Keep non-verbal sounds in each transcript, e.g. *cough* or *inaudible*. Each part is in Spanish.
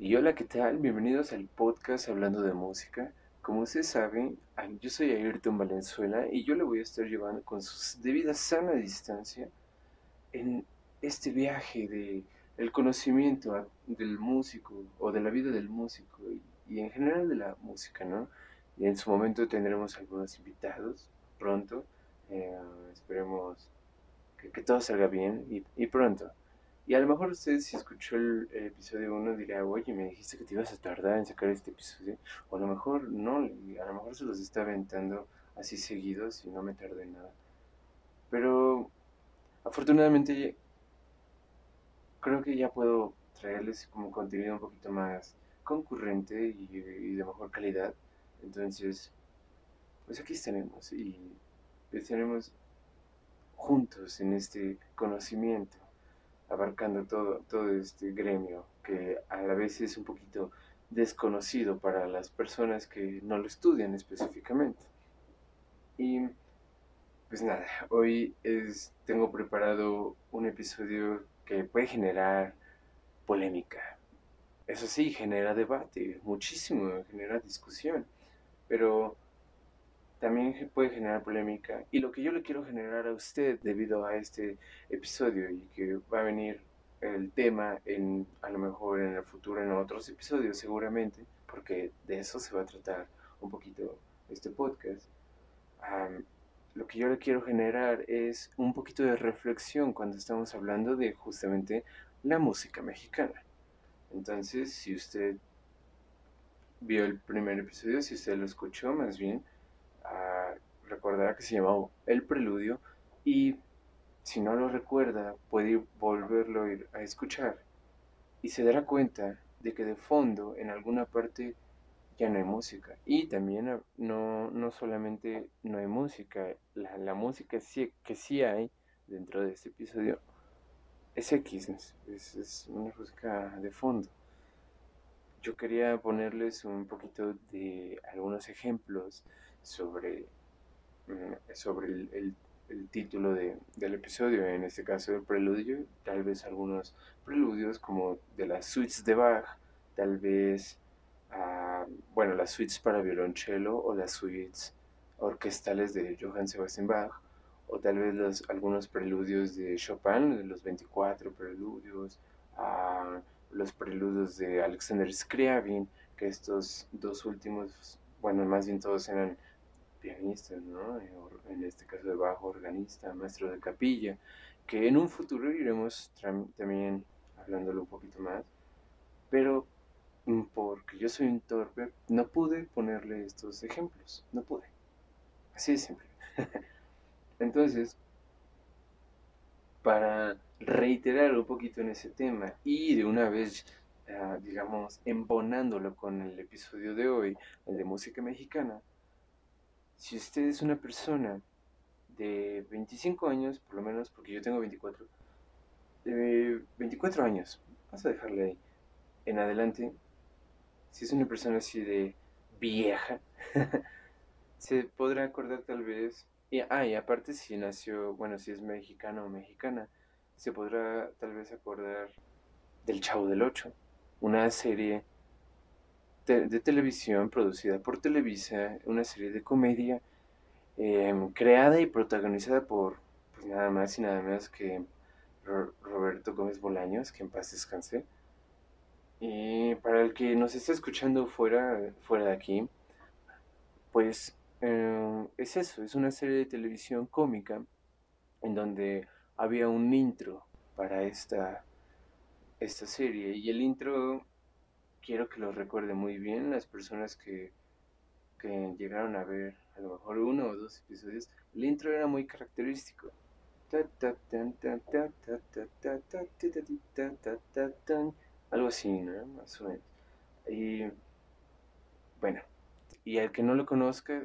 Y hola, ¿qué tal? Bienvenidos al podcast Hablando de Música. Como ustedes saben, yo soy Ayrton Valenzuela y yo le voy a estar llevando con su debida sana distancia en este viaje de el conocimiento del músico o de la vida del músico y, en general de la música, ¿no? Y en su momento tendremos algunos invitados pronto. Eh, esperemos que, todo salga bien y, y pronto. Y a lo mejor usted si escuchó el, episodio 1 dirá, oye, me dijiste que te ibas a tardar en sacar este episodio. O a lo mejor no, a lo mejor se los está aventando así seguidos y no me tardé nada. Pero afortunadamente creo que ya puedo traerles como contenido un poquito más concurrente y, y de mejor calidad. Entonces, pues aquí estaremos y estaremos juntos en este conocimiento abarcando todo, todo este gremio que a la vez es un poquito desconocido para las personas que no lo estudian específicamente. Y pues nada, hoy es, tengo preparado un episodio que puede generar polémica. Eso sí, genera debate, muchísimo, genera discusión, pero también puede generar polémica. Y lo que yo le quiero generar a usted debido a este episodio y que va a venir el tema en a lo mejor en el futuro en otros episodios seguramente, porque de eso se va a tratar un poquito este podcast. lo que yo le quiero generar es un poquito de reflexión cuando estamos hablando de justamente la música mexicana. Entonces, si usted vio el primer episodio, si usted lo escuchó más bien, recordará que se llamaba El Preludio y si no lo recuerda puede volverlo a escuchar y se dará cuenta de que de fondo en alguna parte ya no hay música y también no, no solamente no hay música, la, música sí, que sí hay dentro de este episodio es X, es una música de fondo. Yo quería ponerles un poquito de algunos ejemplos sobre Mm, sobre el, título del episodio, en este caso el preludio, tal vez algunos preludios como de las suites de Bach, tal vez, ah, bueno, las suites para violonchelo o las suites orquestales de Johann Sebastian Bach, o tal vez los, algunos preludios de Chopin, los 24 preludios, ah, los preludios de Alexander Scriabin, que estos dos últimos, bueno, más bien todos eran pianistas, ¿no? Eh, en este caso de bajo, organista, maestro de capilla, que en un futuro iremos también hablándolo un poquito más, pero mm, porque yo soy un torpe, no pude ponerle estos ejemplos, no pude. Así de simple. *laughs* Entonces, para reiterar un poquito en ese tema y de una vez, ah, digamos, embonándolo con el episodio de hoy, el de música mexicana, si usted es una persona de 25 años, por lo menos, porque yo tengo 24, de 24 años, vamos a dejarle ahí, en adelante, si es una persona así de vieja, *laughs* se podrá acordar tal vez, y, ah, y aparte si nació, bueno, si es mexicano o mexicana, se podrá tal vez acordar del Chavo del Ocho, una serie de televisión producida por Televisa, una serie de comedia em, creada y protagonizada por pues nada más y nada menos que Roberto Gómez Bolaños, que en paz descanse. Y para el que nos está escuchando fuera, fuera de aquí, pues em, es eso, es una serie de televisión cómica en donde había un intro para esta, esta serie y el intro quiero que lo recuerde muy bien las personas que, que llegaron a ver a lo mejor uno o dos episodios. El intro era muy característico. Algo así, ¿no? Más o menos. Y bueno, y al que no lo conozca,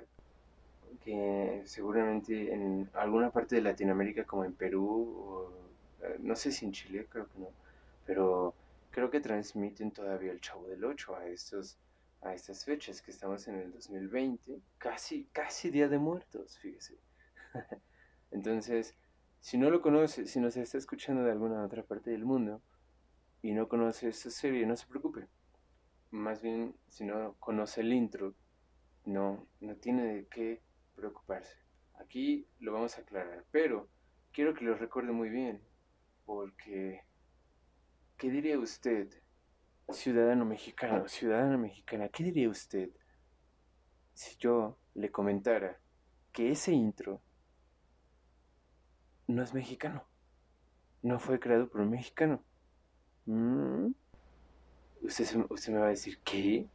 que seguramente en alguna parte de Latinoamérica como en Perú, o no sé si en Chile, creo que no, pero creo que transmiten todavía el Chavo del 8 a, estos, a estas fechas que estamos en el 2020, casi, casi Día de Muertos, fíjese. *laughs* Entonces, si no lo conoce, si nos está escuchando de alguna otra parte del mundo y no conoce esta serie, no se preocupe. más bien si no conoce el intro, no, no tiene de qué preocuparse. Aquí lo vamos a aclarar, pero quiero que lo recuerde muy bien, porque ¿qué diría usted, ciudadano mexicano, ciudadana mexicana, qué diría usted si yo le comentara que ese intro no es mexicano? No fue creado por un mexicano. ¿Mm? Usted, me va a decir, ¿qué?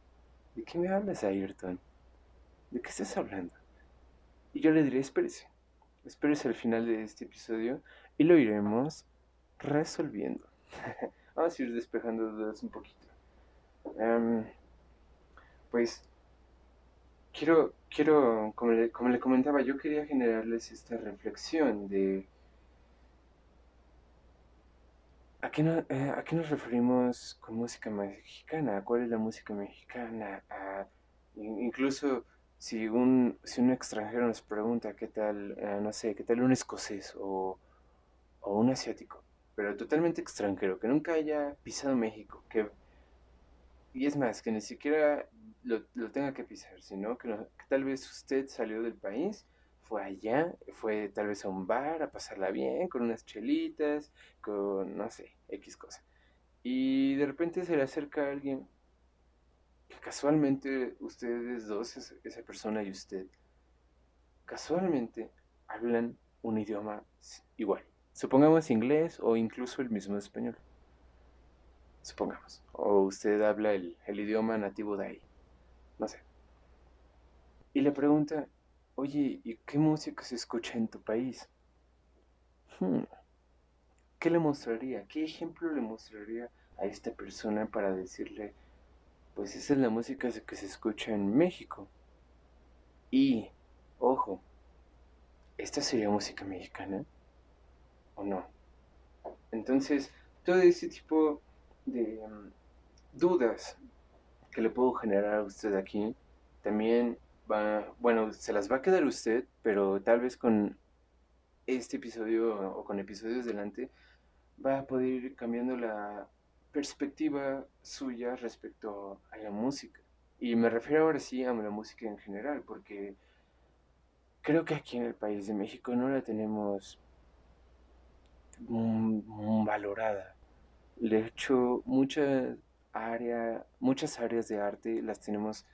¿De qué me hablas, Ayrton? ¿De qué estás hablando? Y yo le diré, espérese, espérese al final de este episodio y lo iremos resolviendo. *laughs* Vamos a ir despejando dudas un poquito. Em, pues quiero, quiero como, le, comentaba, yo quería generarles esta reflexión de ¿A qué, eh, ¿A qué, nos referimos con música mexicana? ¿Cuál es la música mexicana? incluso si un, si un extranjero nos pregunta qué tal, eh, no sé, qué tal un escocés o, o, un asiático, pero totalmente extranjero, que nunca haya pisado México, que, y es más, que ni siquiera lo, lo tenga que pisar, sino que, que tal vez usted salió del país fue allá, fue tal vez a un bar a pasarla bien, con unas chelitas, con, no sé, X cosa. Y de repente se le acerca alguien que casualmente ustedes dos, esa persona y usted, casualmente hablan un idioma igual. Supongamos inglés o incluso el mismo español. Supongamos. O usted habla el, el idioma nativo de ahí. No sé. Y le pregunta, Oye, ¿y qué música se escucha en tu país? Hmm. ¿Qué le mostraría? ¿Qué ejemplo le mostraría a esta persona para decirle, pues esa es la música que se escucha en México? Y, ojo, ¿esta sería música mexicana? ¿O no? Entonces, todo ese tipo de um, dudas que le puedo generar a usted aquí, también bueno, se las va a quedar usted, pero tal vez con este episodio o con episodios delante va a poder ir cambiando la perspectiva suya respecto a la música. Y me refiero ahora sí a la música en general, porque creo que aquí en el país de México no la tenemos valorada. De hecho, muchas área, muchas áreas de arte las tenemos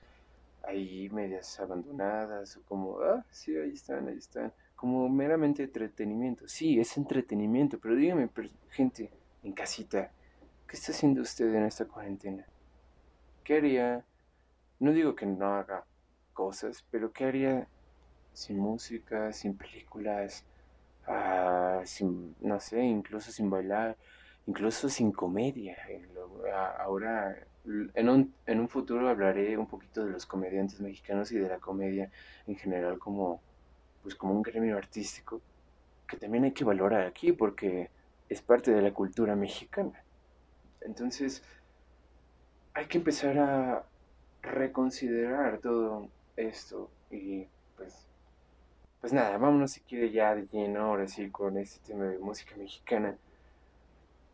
ahí medias abandonadas o como, ah, sí, ahí están, ahí están, como meramente entretenimiento. Sí, es entretenimiento, pero dígame, gente en casita, ¿qué está haciendo usted en esta cuarentena? ¿Qué haría? No digo que no haga cosas, pero ¿qué haría sin música, sin películas, ah, sin, no sé, incluso sin bailar, incluso sin comedia? Ahora en un, en un futuro hablaré un poquito de los comediantes mexicanos y de la comedia en general como, pues como un gremio artístico que también hay que valorar aquí porque es parte de la cultura mexicana. Entonces, hay que empezar a reconsiderar todo esto y pues pues nada, vámonos si quiere ya de lleno ahora sí con este tema de música mexicana.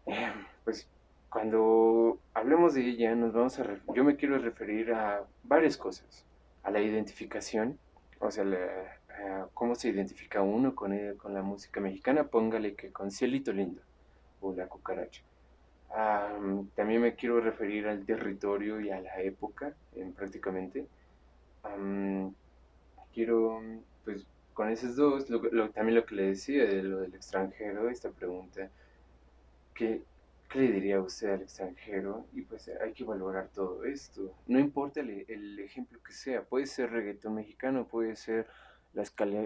Eh, pues cuando hablemos de ella, nos vamos a yo me quiero referir a varias cosas. A la identificación, o sea, cómo se identifica uno con, con la música mexicana, póngale que con Cielito Lindo o La Cucaracha. también me quiero referir al territorio y a la época, en, prácticamente. quiero, pues, con esos dos, también lo que le decía de lo del extranjero, esta pregunta, ¿Qué le diría usted al extranjero? Y pues hay que valorar todo esto. No importa el, ejemplo que sea, puede ser reggaetón mexicano, puede ser la,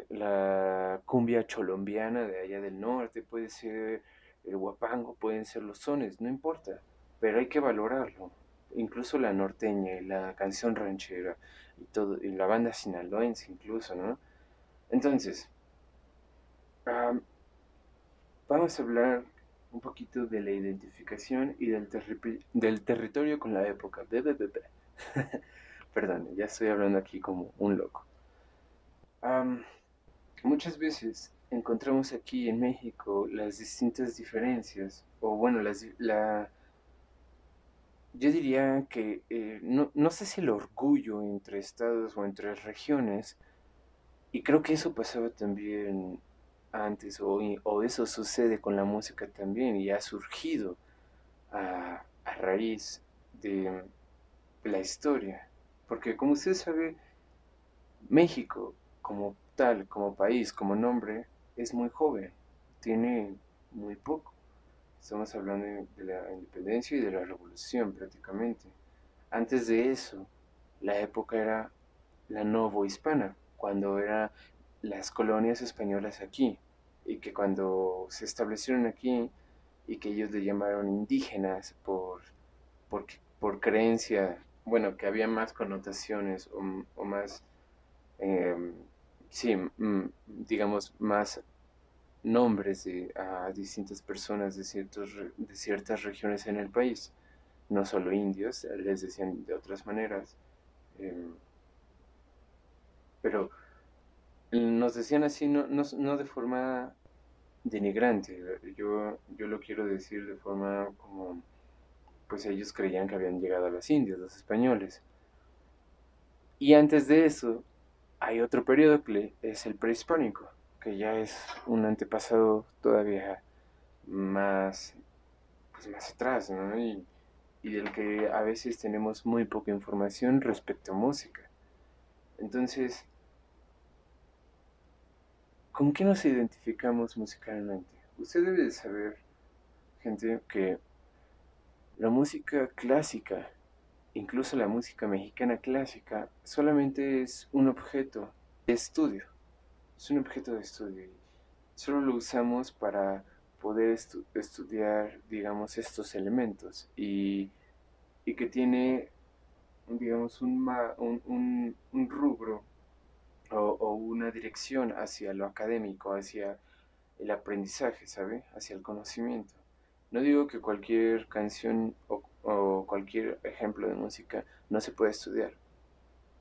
la cumbia cholombiana de allá del norte, puede ser el guapango, pueden ser los sones, no importa, pero hay que valorarlo. Incluso la norteña y la canción ranchera y todo, y la banda sinaloense incluso, ¿no? Entonces, vamos a hablar un poquito de la identificación y del, del territorio con la época. *laughs* Perdón, ya estoy hablando aquí como un loco. muchas veces encontramos aquí en México las distintas diferencias, o bueno, la, yo diría que eh, no, no, sé si el orgullo entre estados o entre regiones, y creo que eso pasaba también antes, o, o eso sucede con la música también, y ha surgido a, raíz de la historia. Porque como usted sabe, México como tal, como país, como nombre, es muy joven, tiene muy poco. Estamos hablando de la independencia y de la revolución prácticamente. Antes de eso, la época era la novohispana, cuando eran las colonias españolas aquí, y que cuando se establecieron aquí, y que ellos le llamaron indígenas por, por, por creencia, bueno, que había más connotaciones o, más, em, sí, digamos, más nombres de, a distintas personas de, ciertos, de ciertas regiones en el país, no solo indios, les decían de otras maneras, em, pero nos decían así no, no, no, de forma denigrante, yo, yo lo quiero decir de forma como, pues ellos creían que habían llegado a las Indias, los españoles. Y antes de eso, hay otro periodo que es el prehispánico que ya es un antepasado todavía más, pues más atrás, ¿no? Y, y del que a veces tenemos muy poca información respecto a música. Entonces, ¿con qué nos identificamos musicalmente? Usted debe de saber, gente, que la música clásica, incluso la música mexicana clásica, solamente es un objeto de estudio es un objeto de estudio solo lo usamos para poder estudiar, digamos, estos elementos y, que tiene, digamos, un, rubro o, una dirección hacia lo académico, hacia el aprendizaje, ¿sabe? Hacia el conocimiento. No digo que cualquier canción o, cualquier ejemplo de música no se pueda estudiar,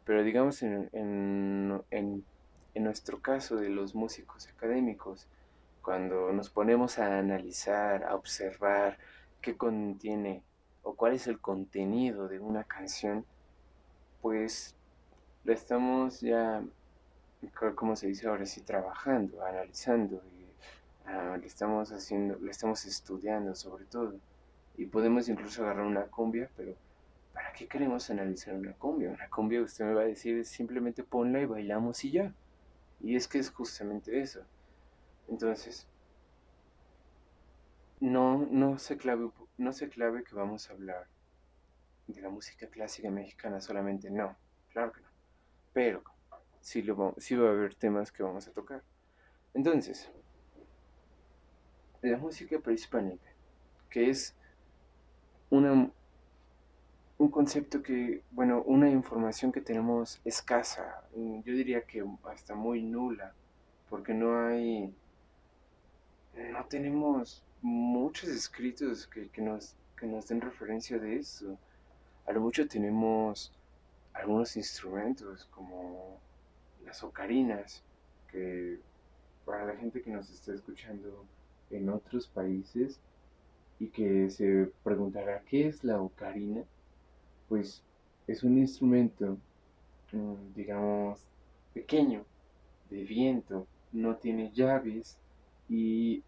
pero digamos en, en en nuestro caso de los músicos académicos, cuando nos ponemos a analizar, a observar qué contiene o cuál es el contenido de una canción, pues la estamos ya, como se dice ahora sí, trabajando, analizando, y, ah, le estamos haciendo, le estamos estudiando sobre todo. Y podemos incluso agarrar una cumbia, pero ¿para qué queremos analizar una cumbia? Una cumbia, usted me va a decir, simplemente ponla y bailamos y ya. Y es que es justamente eso. Entonces, no, no, se clave, no se clave que vamos a hablar de la música clásica mexicana solamente, no, claro que no. Pero sí, lo, sí va a haber temas que vamos a tocar. Entonces, la música prehispánica, que es una un concepto que, bueno, una información que tenemos escasa, yo diría que hasta muy nula, porque no hay, no tenemos muchos escritos que, nos, que nos den referencia de eso. A lo mucho tenemos algunos instrumentos como las ocarinas, que para la gente que nos está escuchando en otros países y que se preguntará qué es la ocarina, pues es un instrumento, mm, digamos, pequeño, de viento, no tiene llaves y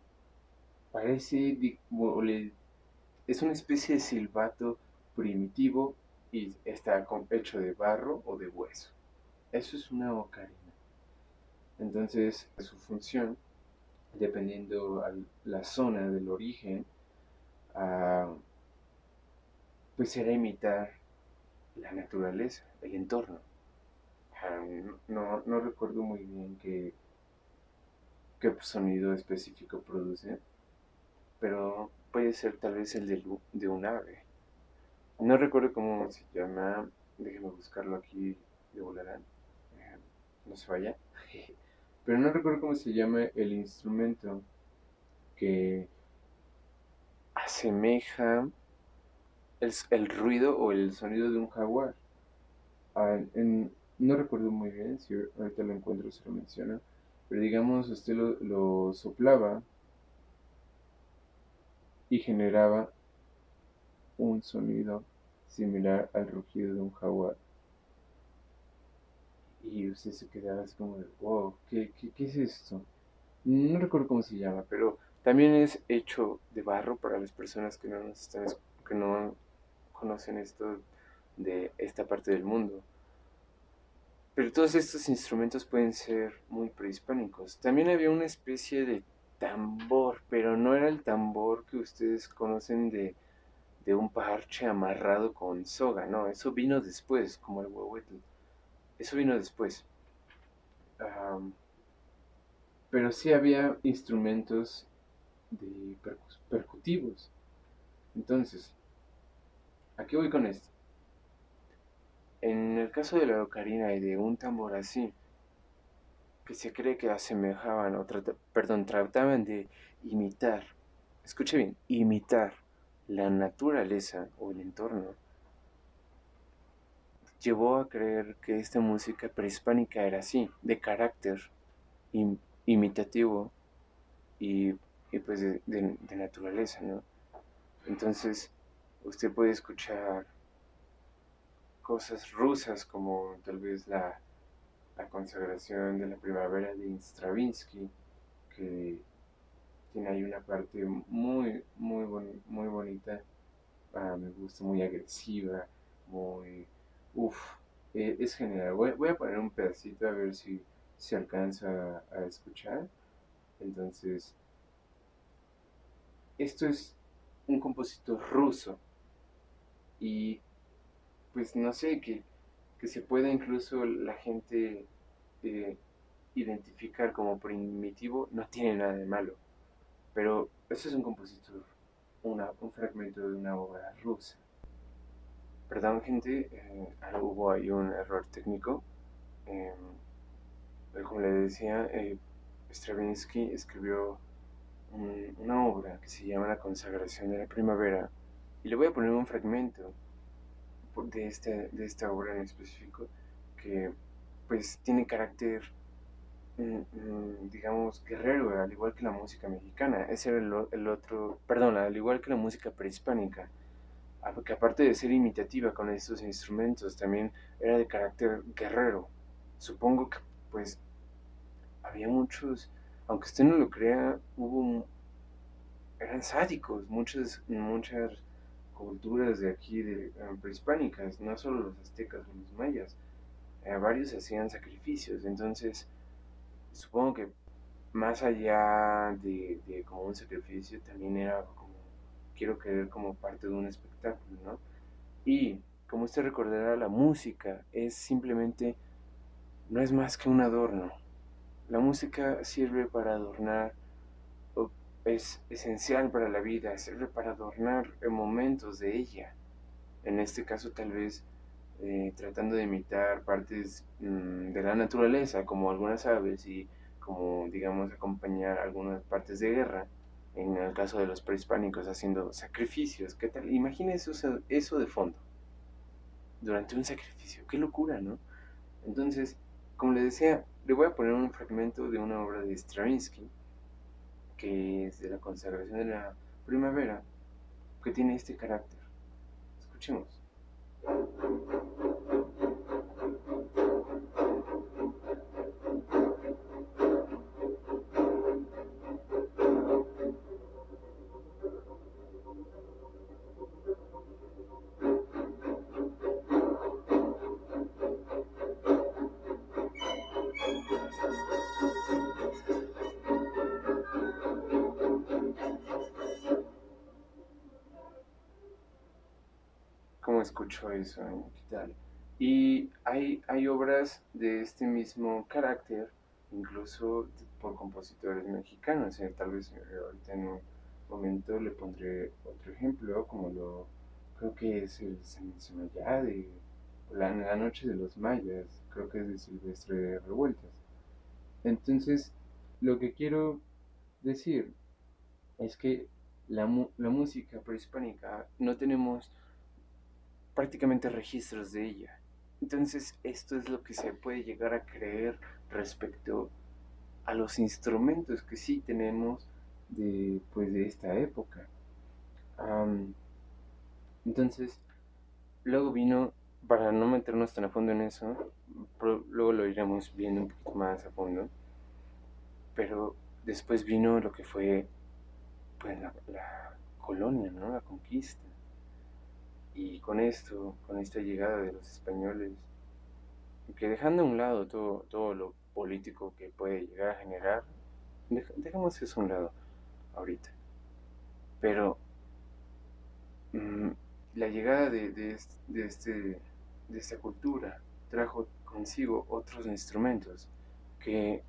parece, es una especie de silbato primitivo y está hecho de barro o de hueso. Eso es una ocarina. Entonces, su función, dependiendo a la zona del origen, ah, pues será imitar la naturaleza, el entorno. Ah, no, no recuerdo muy bien qué, qué sonido específico produce, pero puede ser tal vez el de, de un ave. No recuerdo cómo se llama, déjeme buscarlo aquí de volarán, no se vaya, *laughs* pero no recuerdo cómo se llama el instrumento que asemeja el, ruido o el sonido de un jaguar. Ah, no recuerdo muy bien, si ahorita lo encuentro se lo menciona, pero digamos usted lo, soplaba y generaba un sonido similar al rugido de un jaguar. Y usted se quedaba así como de, wow, ¿qué, qué, es esto? No recuerdo cómo se llama, pero también es hecho de barro para las personas que no, nos están, que no conocen esto de esta parte del mundo. Pero todos estos instrumentos pueden ser muy prehispánicos. También había una especie de tambor, pero no era el tambor que ustedes conocen de, de un parche amarrado con soga, no, eso vino después, como el huehuetl. Eso vino después. pero sí había instrumentos de percutivos. Entonces, ¿a qué voy con esto? En el caso de la ocarina y de un tambor así, que se cree que asemejaban, o perdón, trataban de imitar, escuche bien, imitar la naturaleza o el entorno, llevó a creer que esta música prehispánica era así, de carácter imitativo y, pues de, naturaleza, ¿no? Entonces, usted puede escuchar cosas rusas como tal vez la, consagración de la primavera de Stravinsky, que tiene ahí una parte muy, muy, muy bonita, ah, me gusta, muy agresiva, muy... Uf, e, es genial. Voy, a poner un pedacito a ver si se alcanza a escuchar. Entonces, esto es un compositor ruso y pues no sé, que, se pueda incluso la gente eh, identificar como primitivo, no tiene nada de malo. Pero eso es un compositor, una, un fragmento de una obra rusa. Perdón gente, eh, hubo ahí un error técnico. Eh, como le decía, Stravinsky escribió una obra que se llama La consagración de la primavera y le voy a poner un fragmento de, este, de esta obra en específico que pues tiene carácter mm, mm, digamos guerrero al igual que la música mexicana ese era el, otro perdón al igual que la música prehispánica que aparte de ser imitativa con estos instrumentos también era de carácter guerrero. Supongo que pues había muchos aunque usted no lo crea hubo eran sádicos muchas muchas culturas de aquí, de, um, prehispánicas, no solo los aztecas o los mayas, eh, varios hacían sacrificios, entonces supongo que más allá de, como un sacrificio, también era como, quiero creer, como parte de un espectáculo, ¿no? Y como usted recordará, la música es simplemente, no es más que un adorno. La música sirve para adornar es esencial para la vida, sirve para adornar momentos de ella. En este caso tal vez eh, tratando de imitar partes mm, de la naturaleza, como algunas aves y como digamos acompañar algunas partes de guerra, en el caso de los prehispánicos haciendo sacrificios. ¿Qué tal? Imagínese eso, eso de fondo, durante un sacrificio. Qué locura, ¿no? Entonces, como le decía, le voy a poner un fragmento de una obra de Stravinsky que es de la consagración de la primavera, que tiene este carácter. Escuchemos. Escucho eso, Y hay, hay obras de este mismo carácter, incluso por compositores mexicanos. ¿eh? Tal vez eh, ahorita en un momento le pondré otro ejemplo, como lo creo que es el ya de la, la Noche de los Mayas, creo que es de Silvestre de Revueltas. Entonces, lo que quiero decir es que la, la música prehispánica no tenemos prácticamente registros de ella. Entonces esto es lo que se puede llegar a creer respecto a los instrumentos que sí tenemos de, pues, de esta época. entonces, luego vino, para no meternos tan a fondo en eso, luego lo iremos viendo un poquito más a fondo, pero después vino lo que fue pues, la, la colonia, ¿no? la conquista. Y con esto, con esta llegada de los españoles, que dejando a un lado todo, todo lo político que puede llegar a generar, dejemos eso a un lado ahorita. Pero mm, la llegada de, de, de, este, de esta cultura trajo consigo otros instrumentos que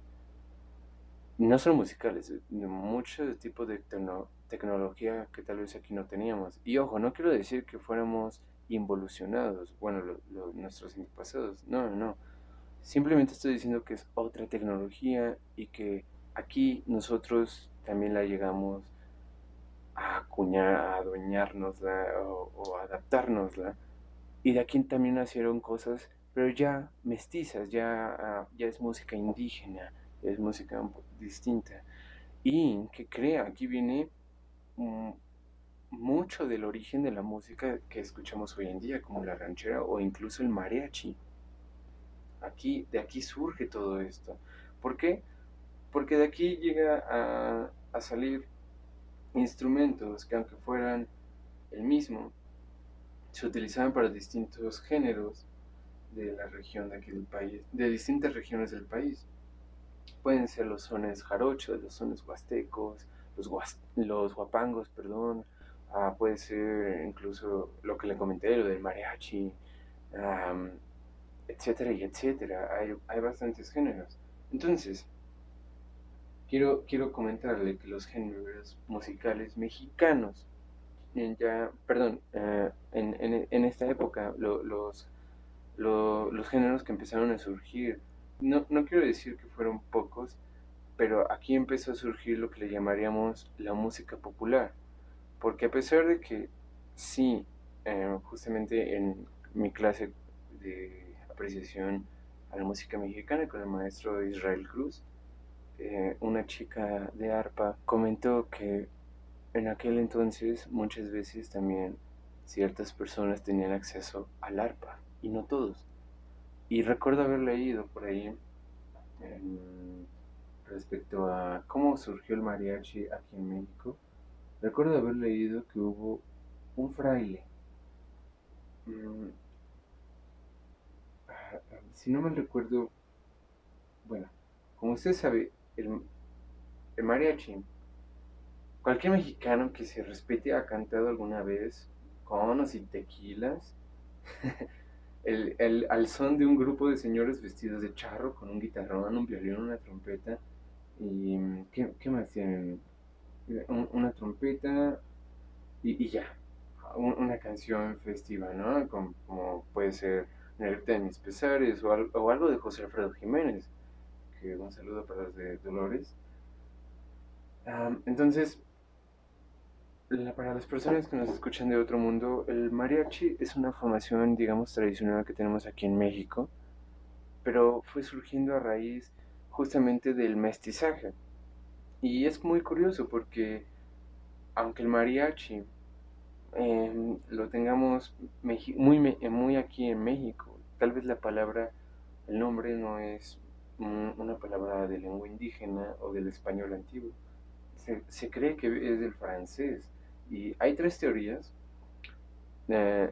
no son musicales, de muchos tipos de tecnología que tal vez aquí no teníamos. Y ojo, no quiero decir que fuéramos involucionados, bueno, nuestros antepasados, no, no. Simplemente estoy diciendo que es otra tecnología y que aquí nosotros también la llegamos a acuñar, a adueñárnosla o, o. Y de aquí también nacieron cosas, pero ya mestizas, ya, ya es música indígena, es música distinta. Y que crea, aquí viene mucho del origen de la música que escuchamos hoy en día, como la ranchera o incluso el mariachi. Aquí, de aquí surge todo esto. ¿Por qué? Porque de aquí llega a, salir instrumentos que aunque fueran el mismo, se utilizaban para distintos géneros de la región de aquí del país, de distintas regiones del país. Pueden ser los sones jarochos, los sones huastecos, los, los guapangos, perdón, ah, puede ser incluso lo que le comenté, lo del mariachi, etcétera y etcétera. Hay, hay bastantes géneros. Entonces, quiero, quiero comentarle que los géneros musicales mexicanos, ya, perdón, eh, en, en, en, esta época, los, los géneros que empezaron a surgir, no, no quiero decir que fueron pocos, pero aquí empezó a surgir lo que le llamaríamos la música popular. Porque a pesar de que sí, eh, justamente en mi clase de apreciación a la música mexicana con el maestro Israel Cruz, eh, una chica de arpa comentó que en aquel entonces muchas veces también ciertas personas tenían acceso al arpa y no todos. Y recuerdo haber leído por ahí respecto a cómo surgió el mariachi aquí en México. Recuerdo haber leído que hubo un fraile. Mm, si no me recuerdo, bueno, como usted sabe, el, el mariachi, cualquier mexicano que se respete ha cantado alguna vez conos y tequilas *laughs* el, el, al son de un grupo de señores vestidos de charro con un guitarrón, un violín, una trompeta. ¿Y qué, qué más tienen? una trompeta y, ya. una canción festiva, ¿no? Como, puede ser Nerita de mis pesares o, o, algo de José Alfredo Jiménez. Que un saludo para los de Dolores. entonces, para las personas que nos escuchan de otro mundo, el mariachi es una formación, digamos, tradicional que tenemos aquí en México, pero fue surgiendo a raíz justamente del mestizaje. Y es muy curioso porque, aunque el mariachi em, lo tengamos muy, muy aquí en México, tal vez la palabra, el nombre no es una palabra de lengua indígena o del español antiguo. Se, cree que es del francés y hay tres teorías. Eh,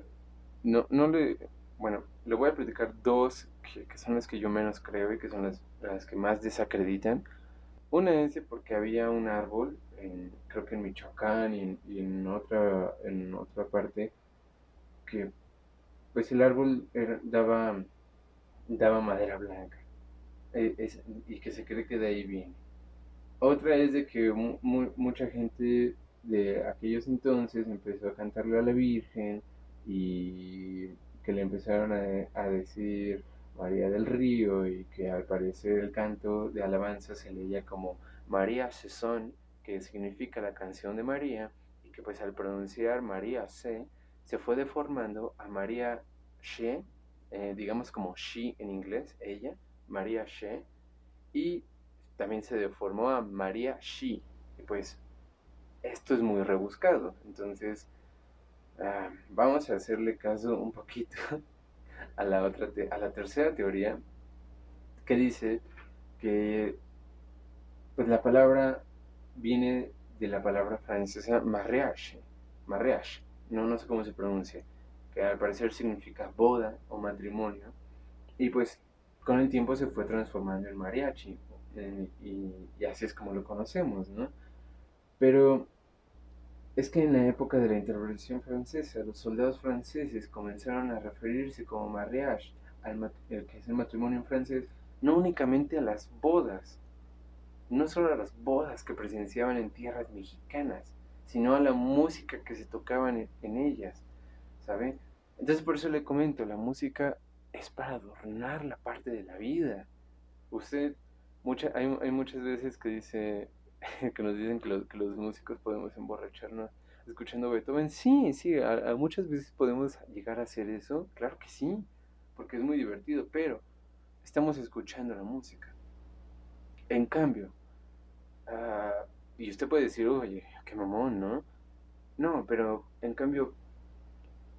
no, no le, bueno, le voy a platicar dos que, son las que yo menos creo y que son las, las que más desacreditan. Una es porque había un árbol, creo que en Michoacán y, en, otra, en otra parte, que pues el árbol daba, daba madera blanca e, y que se cree que de ahí viene. Otra es de que mucha gente de aquellos entonces empezó a cantarle a la Virgen y que le empezaron a, decir María del Río y que al parecer el canto de alabanza se leía como María Sesón, que significa la canción de María, y que pues al pronunciar María se, se fue deformando a María She, eh, digamos como she en inglés, ella, María She, y también se deformó a María She, y pues esto es muy rebuscado. Entonces, ah, vamos a hacerle caso un poquito a la, otra a la tercera teoría que dice que pues la palabra viene de la palabra francesa mariage, mariage, no, no sé cómo se pronuncia, que al parecer significa boda o matrimonio, y pues con el tiempo se fue transformando en mariachi, eh, y, y, así es como lo conocemos, ¿no? Pero es que en la época de la intervención francesa, los soldados franceses comenzaron a referirse como mariage, al, que es el matrimonio en francés, no únicamente a las bodas, no solo a las bodas que presenciaban en tierras mexicanas, sino a la música que se tocaban en, ellas, ¿saben? Entonces por eso le comento, la música es para adornar la parte de la vida. Usted, mucha, hay, muchas veces que dice, *laughs* que nos dicen que, los músicos podemos emborracharnos escuchando Beethoven. Sí, sí, a, muchas veces podemos llegar a hacer eso, claro que sí, porque es muy divertido, pero estamos escuchando la música. En cambio, uh, y usted puede decir, oye, qué mamón, ¿no? No, pero en cambio,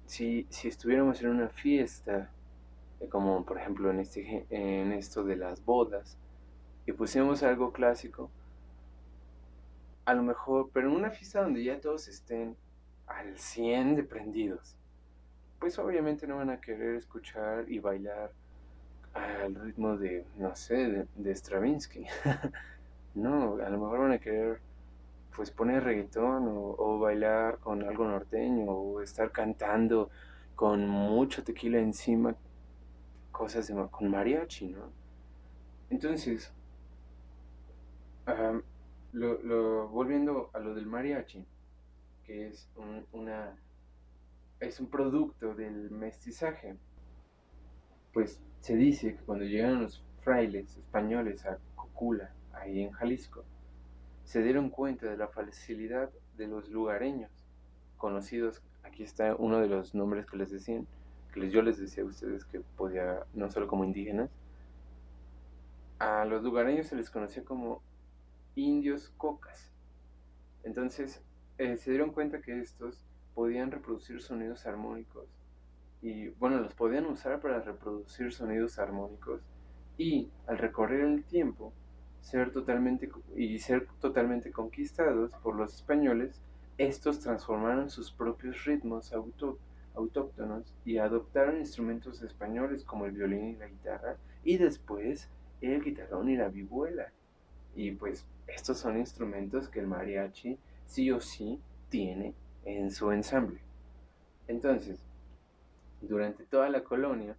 si, si estuviéramos en una fiesta, eh, como por ejemplo en, este, en esto de las bodas, y pusiéramos algo clásico, a lo mejor, pero en una fiesta donde ya todos estén al 100 de prendidos, pues obviamente no van a querer escuchar y bailar al ritmo de, no sé, de, Stravinsky. *laughs* no, a lo mejor van a querer pues poner reggaetón o, bailar con algo norteño o estar cantando con mucho tequila encima, cosas con mariachi, ¿no? Entonces, lo, volviendo a lo del mariachi, que es una es un producto del mestizaje, pues se dice que cuando llegaron los frailes españoles a Cocula, ahí en Jalisco, se dieron cuenta de la facilidad de los lugareños, conocidos, aquí está uno de los nombres que les decían, que yo les decía a ustedes que podía, no solo como indígenas, a los lugareños se les conocía como indios cocas. Entonces eh, se dieron cuenta que estos podían reproducir sonidos armónicos y bueno, los podían usar para reproducir sonidos armónicos y al recorrer el tiempo ser totalmente y ser totalmente conquistados por los españoles, estos transformaron sus propios ritmos autóctonos y adoptaron instrumentos españoles como el violín y la guitarra y después el guitarrón y la vihuela. Y pues estos son instrumentos que el mariachi sí o sí tiene en su ensamble. Entonces, durante toda la colonia,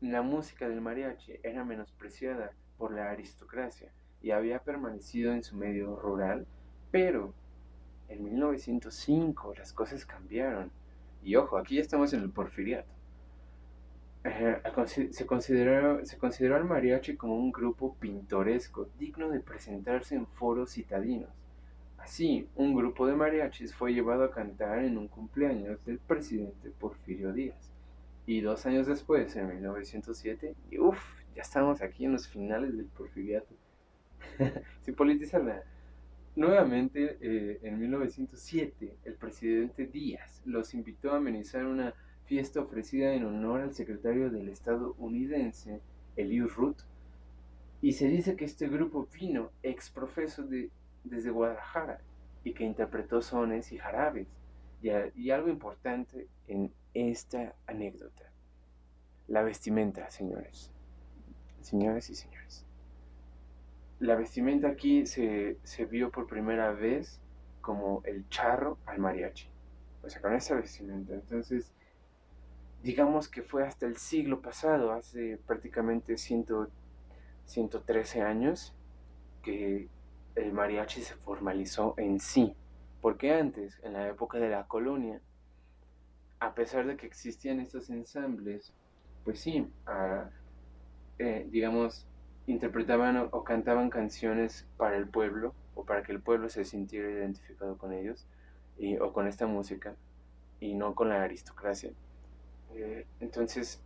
la música del mariachi era menospreciada por la aristocracia y había permanecido en su medio rural, pero en 1905 las cosas cambiaron. Y ojo, aquí ya estamos en el porfiriato. Se, consideró, se consideró al mariachi como un grupo pintoresco, digno de presentarse en foros citadinos. Así, un grupo de mariachis fue llevado a cantar en un cumpleaños del presidente Porfirio Díaz. Y dos años después, en 1907, y uff, ya estamos aquí en los finales del porfiriato. *laughs* Sin politizarla. Nuevamente, eh, en 1907, el presidente Díaz los invitó a amenizar una fiesta ofrecida en honor al secretario del estadounidense, Eliud Root, y se dice que este grupo vino ex profeso de, desde Guadalajara y que interpretó sones y jarabes. y algo importante en esta anécdota. La vestimenta, señores. Señores y señores. La vestimenta aquí se, vio por primera vez como el charro al mariachi. O sea, con esa vestimenta. Entonces, digamos que fue hasta el siglo pasado, hace prácticamente 113 años, que el mariachi se formalizó en sí. Porque antes, en la época de la colonia, a pesar de que existían estos ensambles, pues sí, eh, digamos, interpretaban o, cantaban canciones para el pueblo o para que el pueblo se sintiera identificado con ellos o con esta música y no con la aristocracia. Eh, entonces,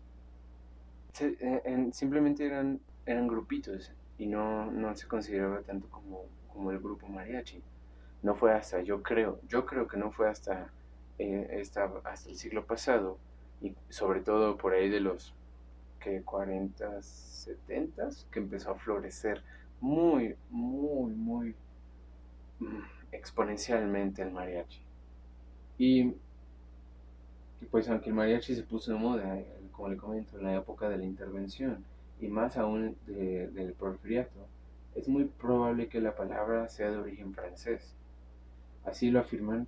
eh, simplemente eran, eran grupitos y no, no se consideraba tanto como, como el grupo mariachi. No fue hasta, yo creo, yo creo que no fue hasta eh, hasta el siglo pasado, y sobre todo por ahí de los que 40, 70, que empezó a florecer muy, muy, muy mm, exponencialmente el mariachi. Y pues aunque el mariachi se puso de moda, eh, como le comento, en la época de la intervención, y más aún del porfiriato, es muy probable que la palabra sea de origen francés. Así lo afirman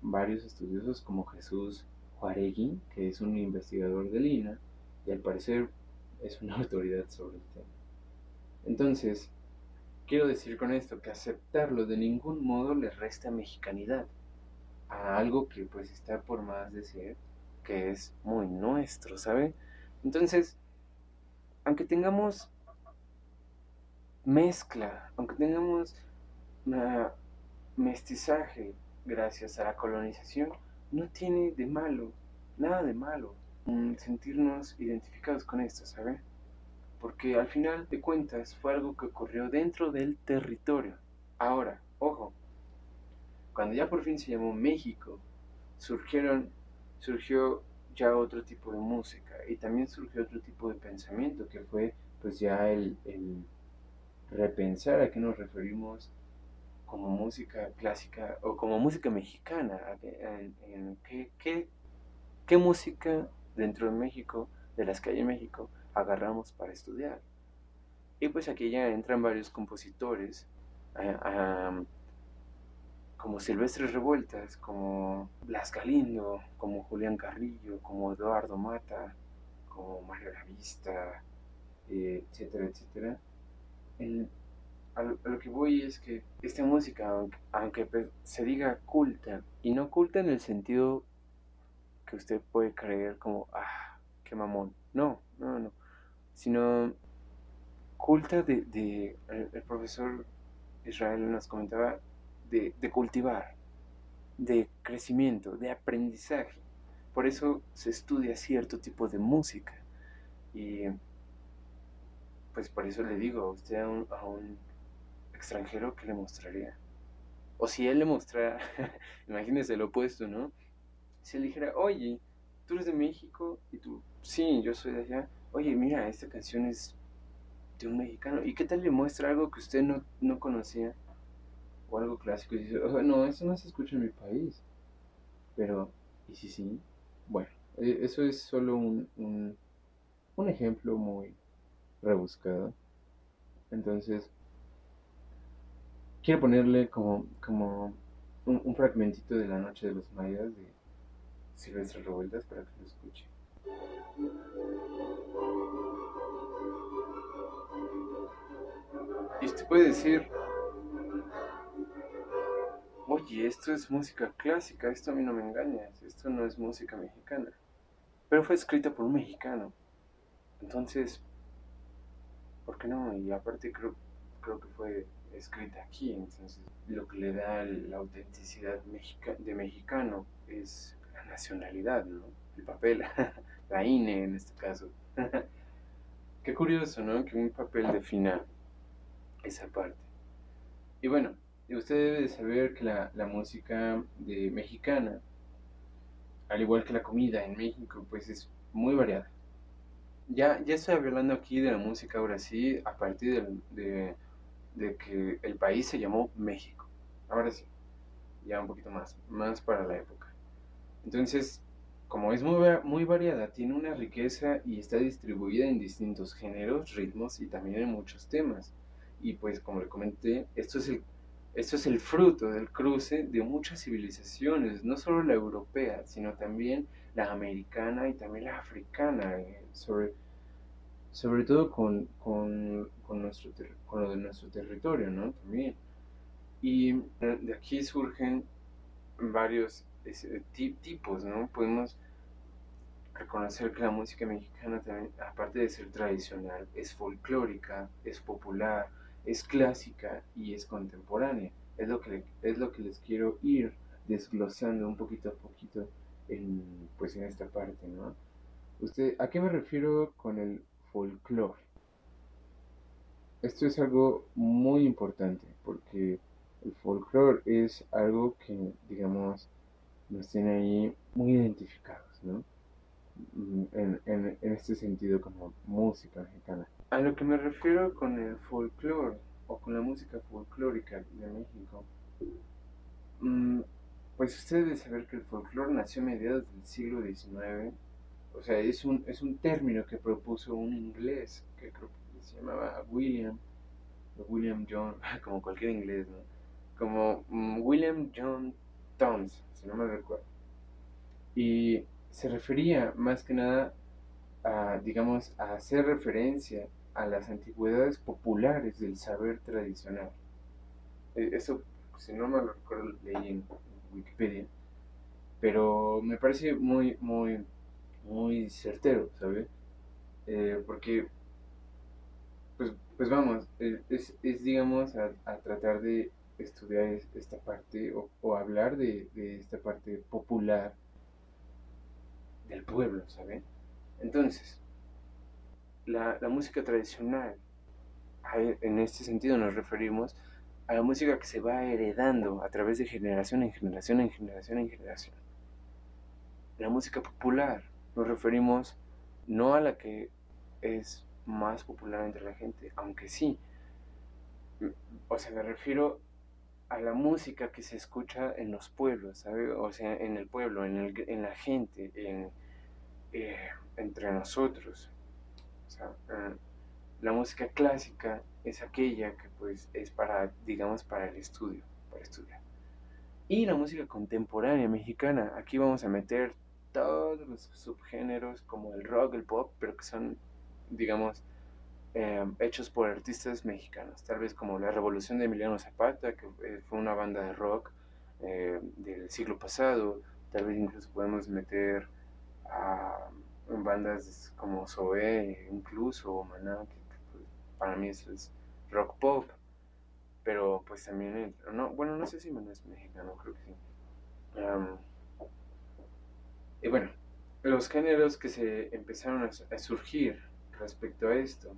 varios estudiosos como Jesús Juaregui, que es un investigador de Lina y al parecer es una *laughs* autoridad sobre el tema. Entonces, quiero decir con esto que aceptarlo de ningún modo le resta mexicanidad a algo que pues está por más decir que es muy nuestro, ¿sabe? Entonces, aunque tengamos mezcla, aunque tengamos mestizaje gracias a la colonización, no tiene de malo, nada de malo, mm, sentirnos identificados con esto, ¿sabe? Porque al final de cuentas fue algo que ocurrió dentro del territorio. Ahora, ojo, cuando ya por fin se llamó México, surgieron, surgió ya otro tipo de música y también surgió otro tipo de pensamiento que fue pues ya el, el repensar a qué nos referimos como música clásica o como música mexicana, en, qué, qué, música dentro de México, de las que hay en México, agarramos para estudiar. Y pues aquí ya entran varios compositores, como Silvestres Revueltas, como Blas Galindo, como Julián Carrillo, como Eduardo Mata, como Mario Lavista, eh, etcétera, etcétera lo, que voy es que esta música, aunque, pues, se diga culta, y no culta en el sentido que usted puede creer como, ah, qué mamón. No, no, no. Sino culta de, el, profesor Israel nos comentaba de, cultivar, de crecimiento, de aprendizaje. Por eso se estudia cierto tipo de música. Y pues por eso le digo, a usted a un, extranjero, ¿qué le mostraría? O si él le mostrara, *laughs* imagínese lo opuesto, ¿no? Si él dijera, oye, tú eres de México y tú, sí, yo soy de allá, oye, mira, esta canción es de un mexicano, ¿y qué tal le muestra algo que usted no, no conocía? O algo clásico y dice, no, eso no se escucha en mi país. Pero, ¿y si sí? Bueno, e, eso es solo un, un, un ejemplo muy rebuscado. Entonces, quiero ponerle como, como un, fragmentito de la noche de los mayas de Silvestre Revueltas para que lo escuche. Y usted puede decir, oye, esto es música clásica, esto a mí no me engañas, esto no es música mexicana. Pero fue escrita por un mexicano. Entonces, ¿por qué no? Y aparte creo, creo que fue escrita aquí, entonces lo que le da la autenticidad de mexicano es la nacionalidad, ¿no? El papel, *laughs* la INE en este caso. *laughs* Qué curioso, ¿no? Que un papel defina esa parte. Y bueno, usted debe de saber que la, la música de mexicana, al igual que la comida en México, pues es muy variada. Ya, ya estoy hablando aquí de la música ahora sí, a partir de de que el país se llamó México. Ahora sí, ya un poquito más, más para la época. Entonces, como es muy, muy variada, tiene una riqueza y está distribuida en distintos géneros, ritmos y también en muchos temas. Y pues, como le comenté, esto es el, esto es el fruto del cruce de muchas civilizaciones, no solo la europea, sino también la americana y también la africana, eh, sobre sobre todo con, con, con, nuestro con lo de nuestro territorio, ¿no? También. Y de aquí surgen varios tipos, ¿no? Podemos reconocer que la música mexicana también, aparte de ser tradicional, es folclórica, es popular, es clásica y es contemporánea. Es lo que, es lo que les quiero ir desglosando un poquito a poquito en, pues en esta parte, ¿no? Usted, ¿A qué me refiero con el folclore. Esto es algo muy importante porque el folclore es algo que, digamos, nos tiene ahí muy identificados, ¿no? Mm, en, en, en este sentido como música mexicana. A lo que me refiero con el folclore o con la música folclórica de México, mm, pues ustedes deben saber que el folclore nació a mediados del siglo XIX. O sea, es un, es un término que propuso un inglés que creo que se llamaba William, William John, *laughs* como cualquier inglés, ¿no? Como mm, William John Towns, si no me recuerdo. Y se refería más que nada a, digamos, a hacer referencia a las antigüedades populares del saber tradicional. E, eso, si no me lo recuerdo, leí en Wikipedia, pero me parece muy, muy, muy certero, ¿sabes? Eh, porque, pues, pues vamos, es, es digamos, a, tratar de estudiar esta parte o, hablar de, de, esta parte popular del pueblo, ¿sabes? Entonces, la, música tradicional, en este sentido nos referimos a la música que se va heredando a través de generación en generación en generación en generación. La música popular, nos referimos no a la que es más popular entre la gente, aunque sí. O sea, me refiero a la música que se escucha en los pueblos, ¿sabes? O sea, en el pueblo, en, el, en la gente, en, eh, entre nosotros. Eh, la música clásica es aquella que pues es para, digamos, para el estudio, para estudiar. Y la música contemporánea mexicana, aquí vamos a meter todos los subgéneros como el rock, el pop, pero que son, digamos, eh, hechos por artistas mexicanos, tal vez como la Revolución de Emiliano Zapata, que eh, fue una banda de rock del siglo pasado, tal vez incluso podemos meter a bandas como Zoé, incluso, o Maná, que, pues, para mí eso es rock pop, pero pues también, no, bueno, no sé si Maná es mexicano, creo que sí. y bueno, los géneros que se empezaron a, surgir respecto a esto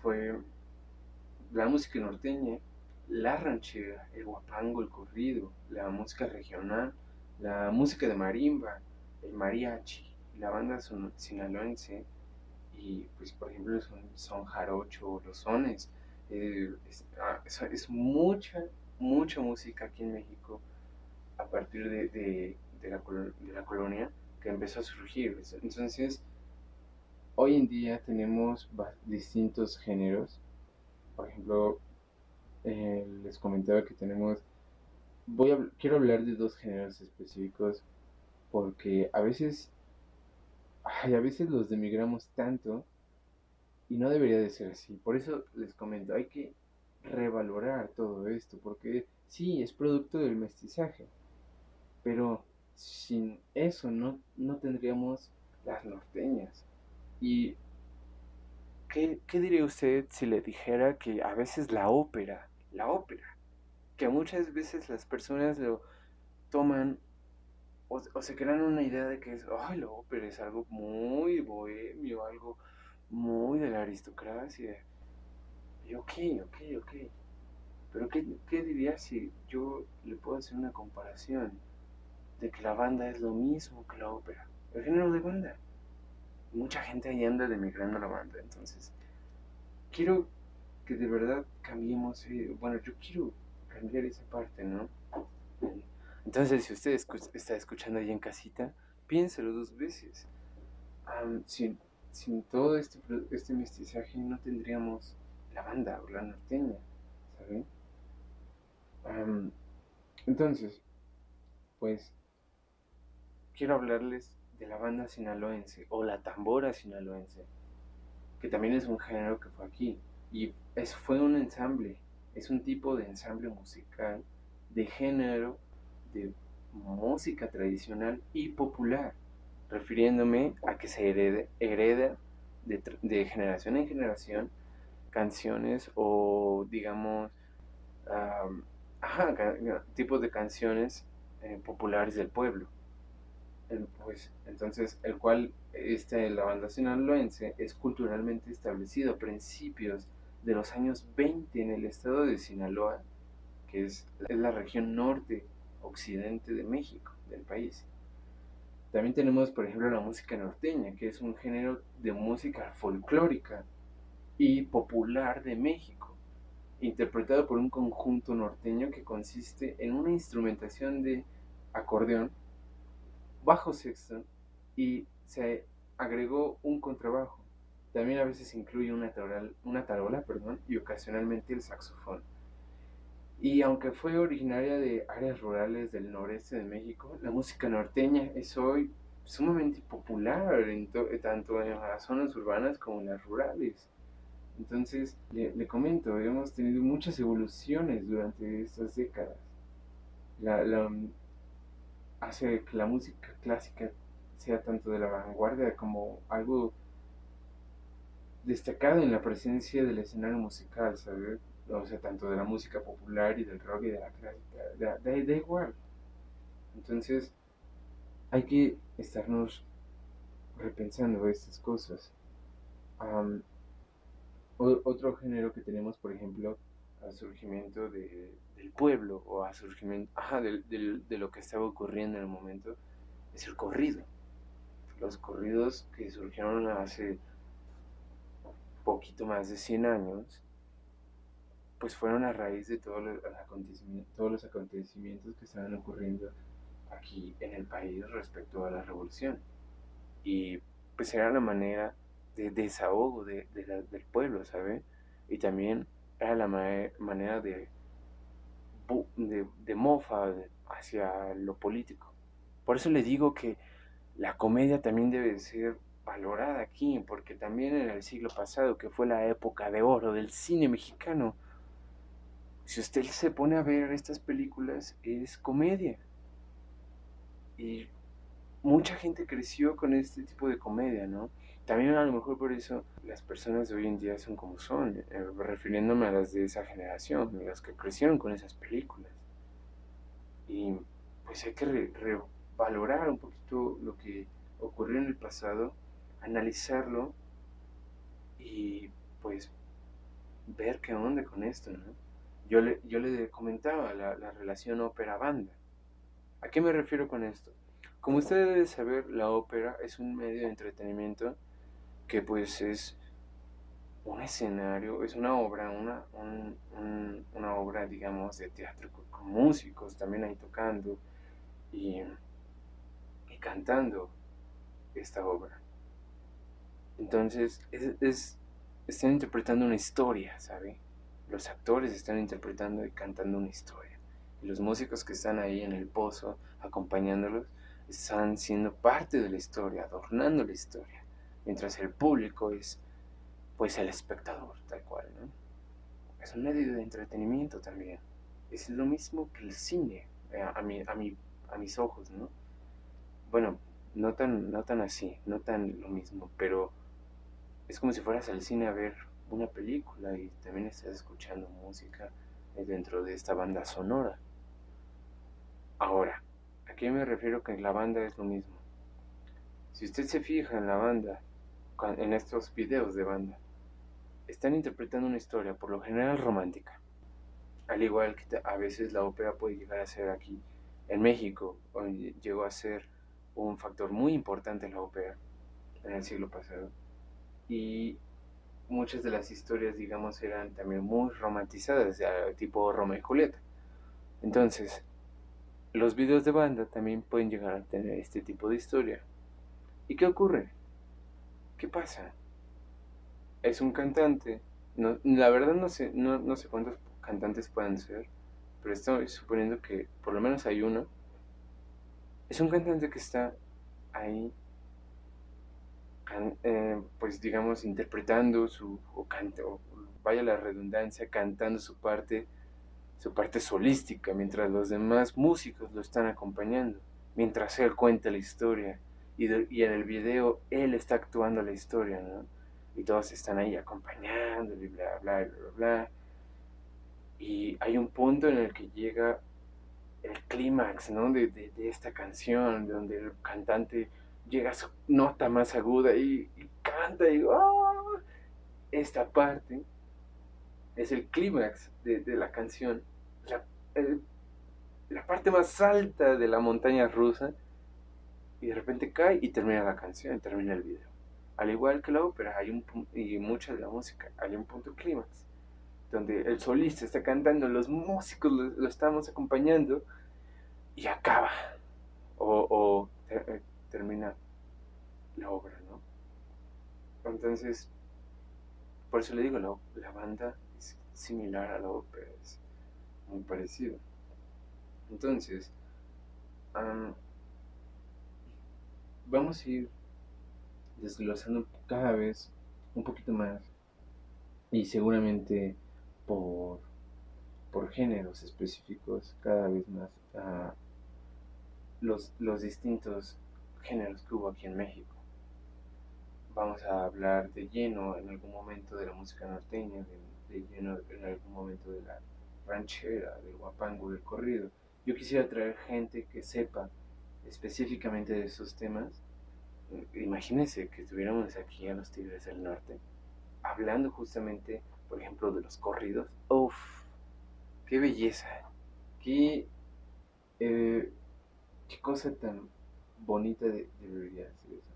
fue la música norteña, la ranchera, el guapango, el corrido, la música regional, la música de marimba, el mariachi, la banda sinaloense y pues por ejemplo son, son jarocho, los sones, eh, ah, es, mucha, mucha música aquí en México a partir de, de, la, de la colonia que empezó a surgir. Entonces, hoy en día tenemos distintos géneros. Por ejemplo, eh, les comentaba que tenemos, voy a, quiero hablar de dos géneros específicos porque a veces ay, a veces los demigramos tanto y no debería de ser así. Por eso les comento, hay que revalorar todo esto, porque sí, es producto del mestizaje, pero sin eso no, no tendríamos las norteñas. ¿Y qué, qué diría usted si le dijera que a veces la ópera, la ópera, que muchas veces las personas lo toman o, se crean una idea de que es, ay, la ópera es algo muy bohemio, algo muy de la aristocracia. Y ok, ok, ok. Pero ¿qué, ¿qué diría si yo le puedo hacer una comparación de que la banda es lo mismo que la ópera? El género de banda. Mucha gente ahí anda demigrando la banda, entonces quiero que de verdad cambiemos, eh, bueno, yo quiero cambiar esa parte, ¿no? Entonces, si usted está escuchando ahí en casita, piénselo dos veces. sin, todo este, este mestizaje no tendríamos la banda o la norteña, ¿saben? entonces, pues, quiero hablarles de la banda sinaloense o la tambora sinaloense, que también es un género que fue aquí. Y es, fue un ensamble, es un tipo de ensamble musical de género de música tradicional y popular, refiriéndome a que se hereda de, generación en generación canciones o digamos tipos de canciones eh, populares del pueblo. pues entonces el cual este, la banda sinaloense es culturalmente establecido a principios de los años 20 en el estado de Sinaloa, que es, es la región norte occidente de México, del país. También tenemos, por ejemplo, la música norteña, que es un género de música folclórica y popular de México, interpretado por un conjunto norteño que consiste en una instrumentación de acordeón, bajo sexto y se agregó un contrabajo. También a veces incluye una, una tarola perdón, y ocasionalmente el saxofón. Y aunque fue originaria de áreas rurales del noreste de México, la música norteña es hoy sumamente popular tanto en las zonas urbanas como en las rurales. Entonces, le, comento, hemos tenido muchas evoluciones durante estas décadas. La, hace que la música clásica sea tanto de la vanguardia como algo destacado en la presencia del escenario musical, ¿sabes? O sea, tanto de la música popular y del rock y de la clásica, da, igual. Entonces, hay que estarnos repensando estas cosas. otro género que tenemos, por ejemplo, al surgimiento de, del pueblo o a surgimiento de lo que estaba ocurriendo en el momento, es el corrido. Los corridos que surgieron hace poquito más de 100 años pues fueron a raíz de todos los acontecimientos, todos los acontecimientos que estaban ocurriendo aquí en el país respecto a la revolución. Y pues era la manera de desahogo de, del pueblo, ¿sabe? Y también era la manera de, de, de mofa hacia lo político. Por eso le digo que la comedia también debe ser valorada aquí, porque también en el siglo pasado, que fue la época de oro del cine mexicano, si usted se pone a ver estas películas, es comedia. Y mucha gente creció con este tipo de comedia, ¿no? También a lo mejor por eso las personas de hoy en día son como son, eh, refiriéndome a las de esa generación, las que crecieron con esas películas. Y pues hay que revalorar un poquito lo que ocurrió en el pasado, analizarlo y pues ver qué onda con esto, ¿no? Yo le, yo le comentaba la, relación ópera-banda. ¿A qué me refiero con esto? Como usted debe saber, la ópera es un medio de entretenimiento que pues es un escenario, es una obra, una, una obra, digamos, de teatro con, músicos también ahí tocando y, y, cantando esta obra. Entonces, es, es, están interpretando una historia, ¿sabe? Los actores están interpretando y cantando una historia. Y los músicos que están ahí en el pozo acompañándolos están siendo parte de la historia, adornando la historia. Mientras el público es pues el espectador, tal cual, ¿no? Es un medio de entretenimiento también. Es lo mismo que el cine, eh, a, mi, a, mi, a mis ojos, ¿no? Bueno, no tan, no tan así, no tan lo mismo, pero es como si fueras al cine a ver una película y también estás escuchando música dentro de esta banda sonora. Ahora, ¿a qué me refiero que la banda es lo mismo? Si usted se fija en la banda, en estos videos de banda, están interpretando una historia, por lo general romántica. Al igual que a veces la ópera puede llegar a ser aquí, en México, llegó a ser un factor muy importante en la ópera en el siglo pasado. Y muchas de las historias, digamos, eran también muy romantizadas, tipo Romeo y Julieta. Entonces, los videos de banda también pueden llegar a tener este tipo de historia. ¿Y qué ocurre? ¿Qué pasa? Es un cantante, no, la verdad no sé, no, no sé cuántos cantantes pueden ser, pero estoy suponiendo que por lo menos hay uno. Es un cantante que está ahí eh, pues digamos, interpretando su, o, canto, vaya la redundancia, cantando su parte, su parte solística, mientras los demás músicos lo están acompañando, mientras él cuenta la historia, y, y en el video él está actuando la historia, ¿no? Y todos están ahí acompañando, y bla, bla, bla, bla. Y hay un punto en el que llega el clímax, ¿no? De, de, de esta canción, donde el cantante llega a su nota más aguda y, canta y ¡oh! esta parte es el clímax de, la canción. la parte más alta de la montaña rusa y de repente cae y termina la canción, termina el video. Al igual que la ópera hay un, y mucha de la música, hay un punto clímax, donde el solista está cantando, los músicos lo, estamos acompañando y acaba o, eh, termina la obra, ¿no? Entonces, por eso le digo, la, la banda es similar a la ópera, es muy parecido. Entonces, vamos a ir desglosando cada vez un poquito más y seguramente por, por géneros específicos cada vez más los, los distintos géneros que hubo aquí en México. Vamos a hablar de lleno en algún momento de la música norteña, de, lleno en algún momento de la ranchera, del guapango, del corrido. Yo quisiera traer gente que sepa específicamente de esos temas. Imagínense que estuviéramos aquí a los Tigres del Norte, hablando justamente, por ejemplo, de los corridos. ¡Uf! ¡Qué belleza! ¡Qué, eh, qué cosa tan bonita de, debería ser eso!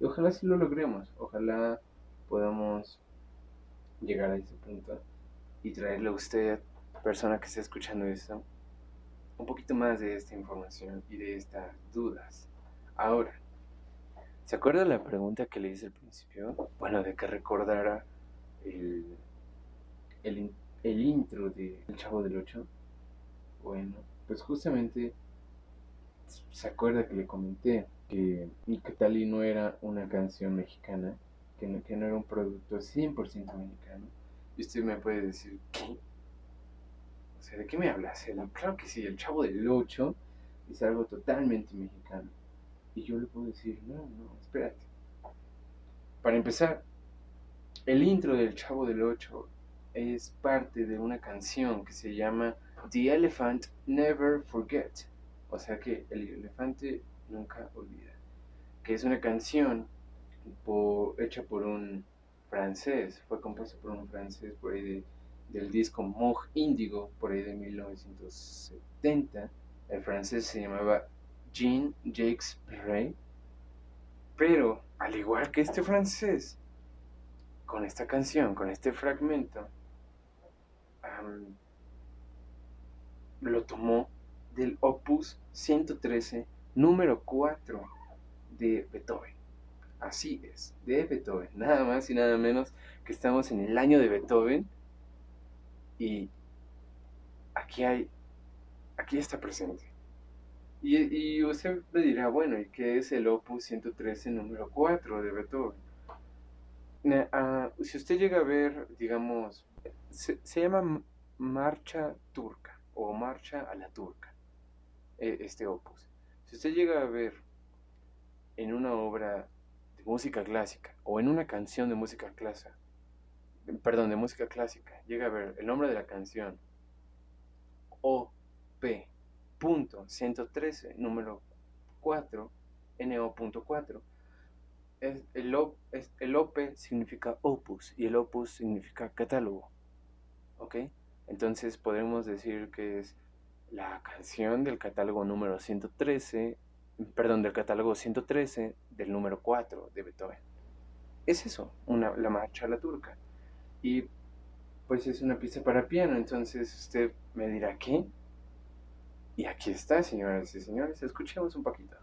Y ojalá sí lo logremos, ojalá podamos llegar a ese punto y traerle a usted, persona que esté escuchando esto, un poquito más de esta información y de estas dudas. Ahora, ¿se acuerda la pregunta que le hice al principio? Bueno, de que recordara el, el, el intro de El Chavo del Ocho. Bueno, pues justamente se acuerda que le comenté que Icatali no era una canción mexicana, que no, que no era un producto 100% mexicano. Y usted me puede decir, ¿qué? ¿de qué me hablas? Claro que sí, el chavo del 8 es algo totalmente mexicano. Y yo le puedo decir, no, no, espérate. Para empezar, el intro del chavo del 8 es parte de una canción que se llama The Elephant Never Forget. O sea que el elefante nunca olvida. Que es una canción hecha por un francés, fue compuesta por un francés por ahí de del disco Moj Índigo, por ahí de 1970. El francés se llamaba Jean Jacques Perret. Pero, al igual que este francés, con esta canción, con este fragmento, lo tomó del opus 113, número 4 de Beethoven. Así es, de Beethoven, *laughs* nada más y nada menos que estamos en el año de Beethoven y aquí hay, aquí está presente. Y, usted me dirá, bueno, ¿y qué es el opus 113 número 4 de Beethoven? Ah, si usted llega a ver, digamos, se, llama Marcha Turca o Marcha a la Turca, este opus. Si usted llega a ver en una obra de música clásica o en una canción de música clásica, perdón, de música clásica, llega a ver el nombre de la canción OP.113, número 4, NO.4. El, el OP significa opus y el opus significa catálogo. ¿Ok? Entonces podemos decir que es la canción del catálogo número 113, perdón, del catálogo 113 del número 4 de Beethoven. Es eso, una, la marcha a la turca. Y pues es una pieza para piano, entonces usted me dirá, ¿qué? Y aquí está, señoras y señores, escuchemos un poquito.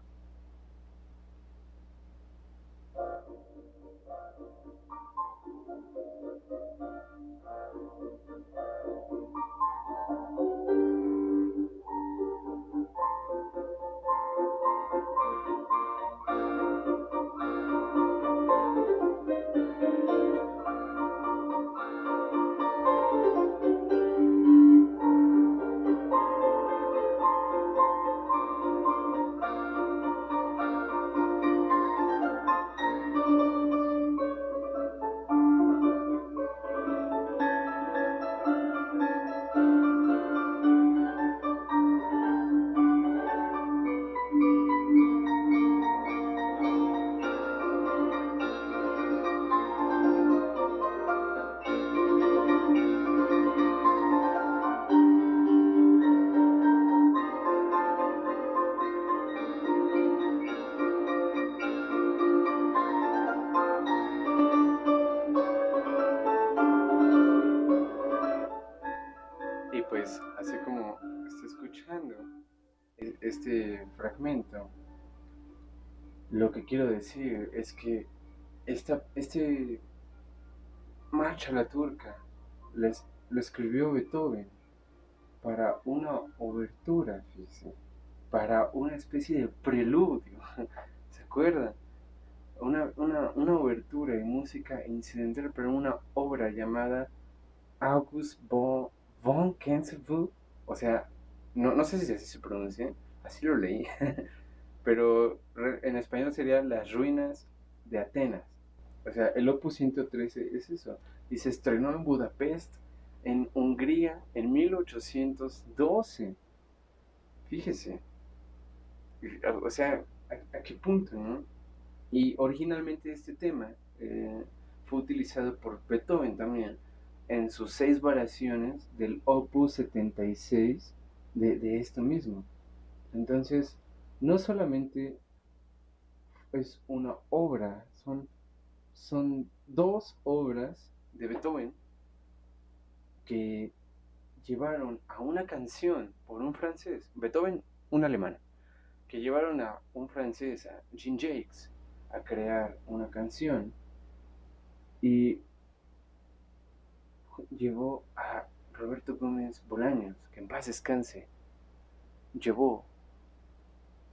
Quiero decir es que esta, este Marcha a la Turca les, lo escribió Beethoven para una obertura, para una especie de preludio, *laughs* ¿se acuerdan? Una, una, una obertura de música incidental para una obra llamada August von, von o sea, no, no sé si así se pronuncia, así lo leí, *laughs* pero en español sería Las ruinas de Atenas. O sea, el Opus 113 es eso. Y se estrenó en Budapest, en Hungría, en 1812. Fíjese. O sea, ¿a, qué punto, no? Y originalmente este tema eh, fue utilizado por Beethoven también en sus seis variaciones del Opus 76 de, de esto mismo. Entonces, no solamente es una obra, son, son dos obras de Beethoven que llevaron a una canción por un francés, Beethoven, un alemán, que llevaron a un francés, a Jean Jacques, a crear una canción y llevó a Roberto Gómez Bolaños, que en paz descanse, llevó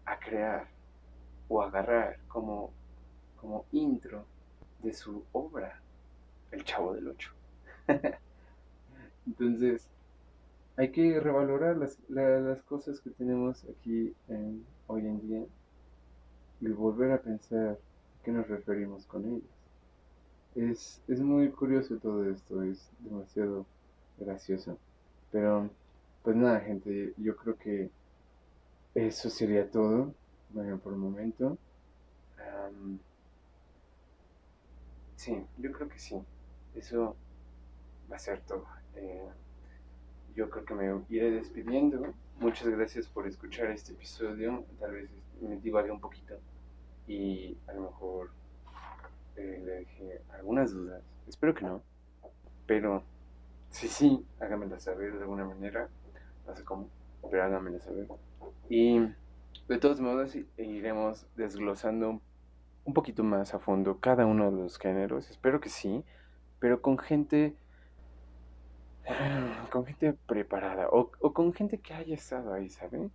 a crear o agarrar como, como intro de su obra El Chavo del Ocho. *laughs* Entonces, hay que revalorar las, las cosas que tenemos aquí hoy en día y volver a pensar a qué nos referimos con ellas. Es, es muy curioso todo esto, es demasiado gracioso. Pero, pues nada, gente, yo creo que eso sería todo, bueno, por el momento. sí, yo creo que sí. Eso va a ser todo. Eh, yo creo que me iré despidiendo. Muchas gracias por escuchar este episodio. Tal vez me divague un poquito y a lo mejor eh, le dejé algunas dudas. Espero que no. Pero si sí, háganmela saber de alguna manera. No sé cómo, pero háganmela saber. Y de todos modos iremos desglosando un poquito más a fondo cada uno de los géneros. Espero que sí, pero con gente *sighs* con gente preparada o, con gente que haya estado ahí, ¿saben?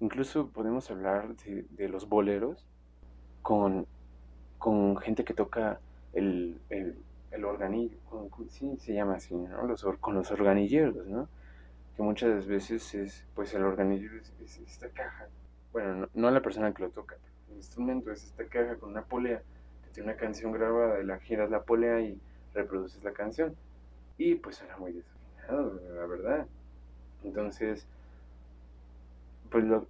Incluso podemos hablar de, los boleros con, con, gente que toca el, el, organillo, sí, se llama así, ¿no? Con los organilleros, ¿no? Que muchas veces es, pues el organillo es, esta caja, bueno, no, la persona que lo toca, el instrumento es esta caja con una polea, que tiene una canción grabada y la giras la polea y reproduces la canción. Y pues suena muy desafinado, la verdad. Entonces, pues lo,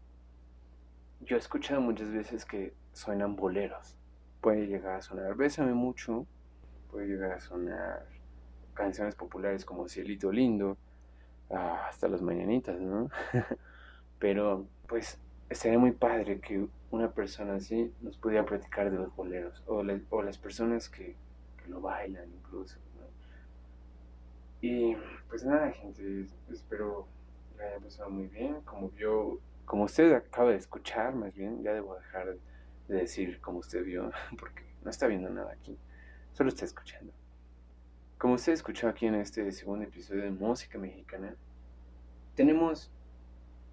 yo he escuchado muchas veces que suenan boleros. Puede llegar a sonar Bésame mucho, puede llegar a sonar canciones populares como Cielito Lindo, ah, hasta las mañanitas, ¿no? *laughs* Pero pues estaría muy padre que una persona así nos pudiera platicar de los boleros o, las personas que, que, lo bailan incluso. Y pues nada, gente, espero que haya pasado muy bien. Como vio, como usted acaba de escuchar, más bien, ya debo dejar de decir como usted vio, *laughs* porque no está viendo nada aquí, solo está escuchando. Como usted escuchó aquí en este segundo episodio de Música Mexicana, tenemos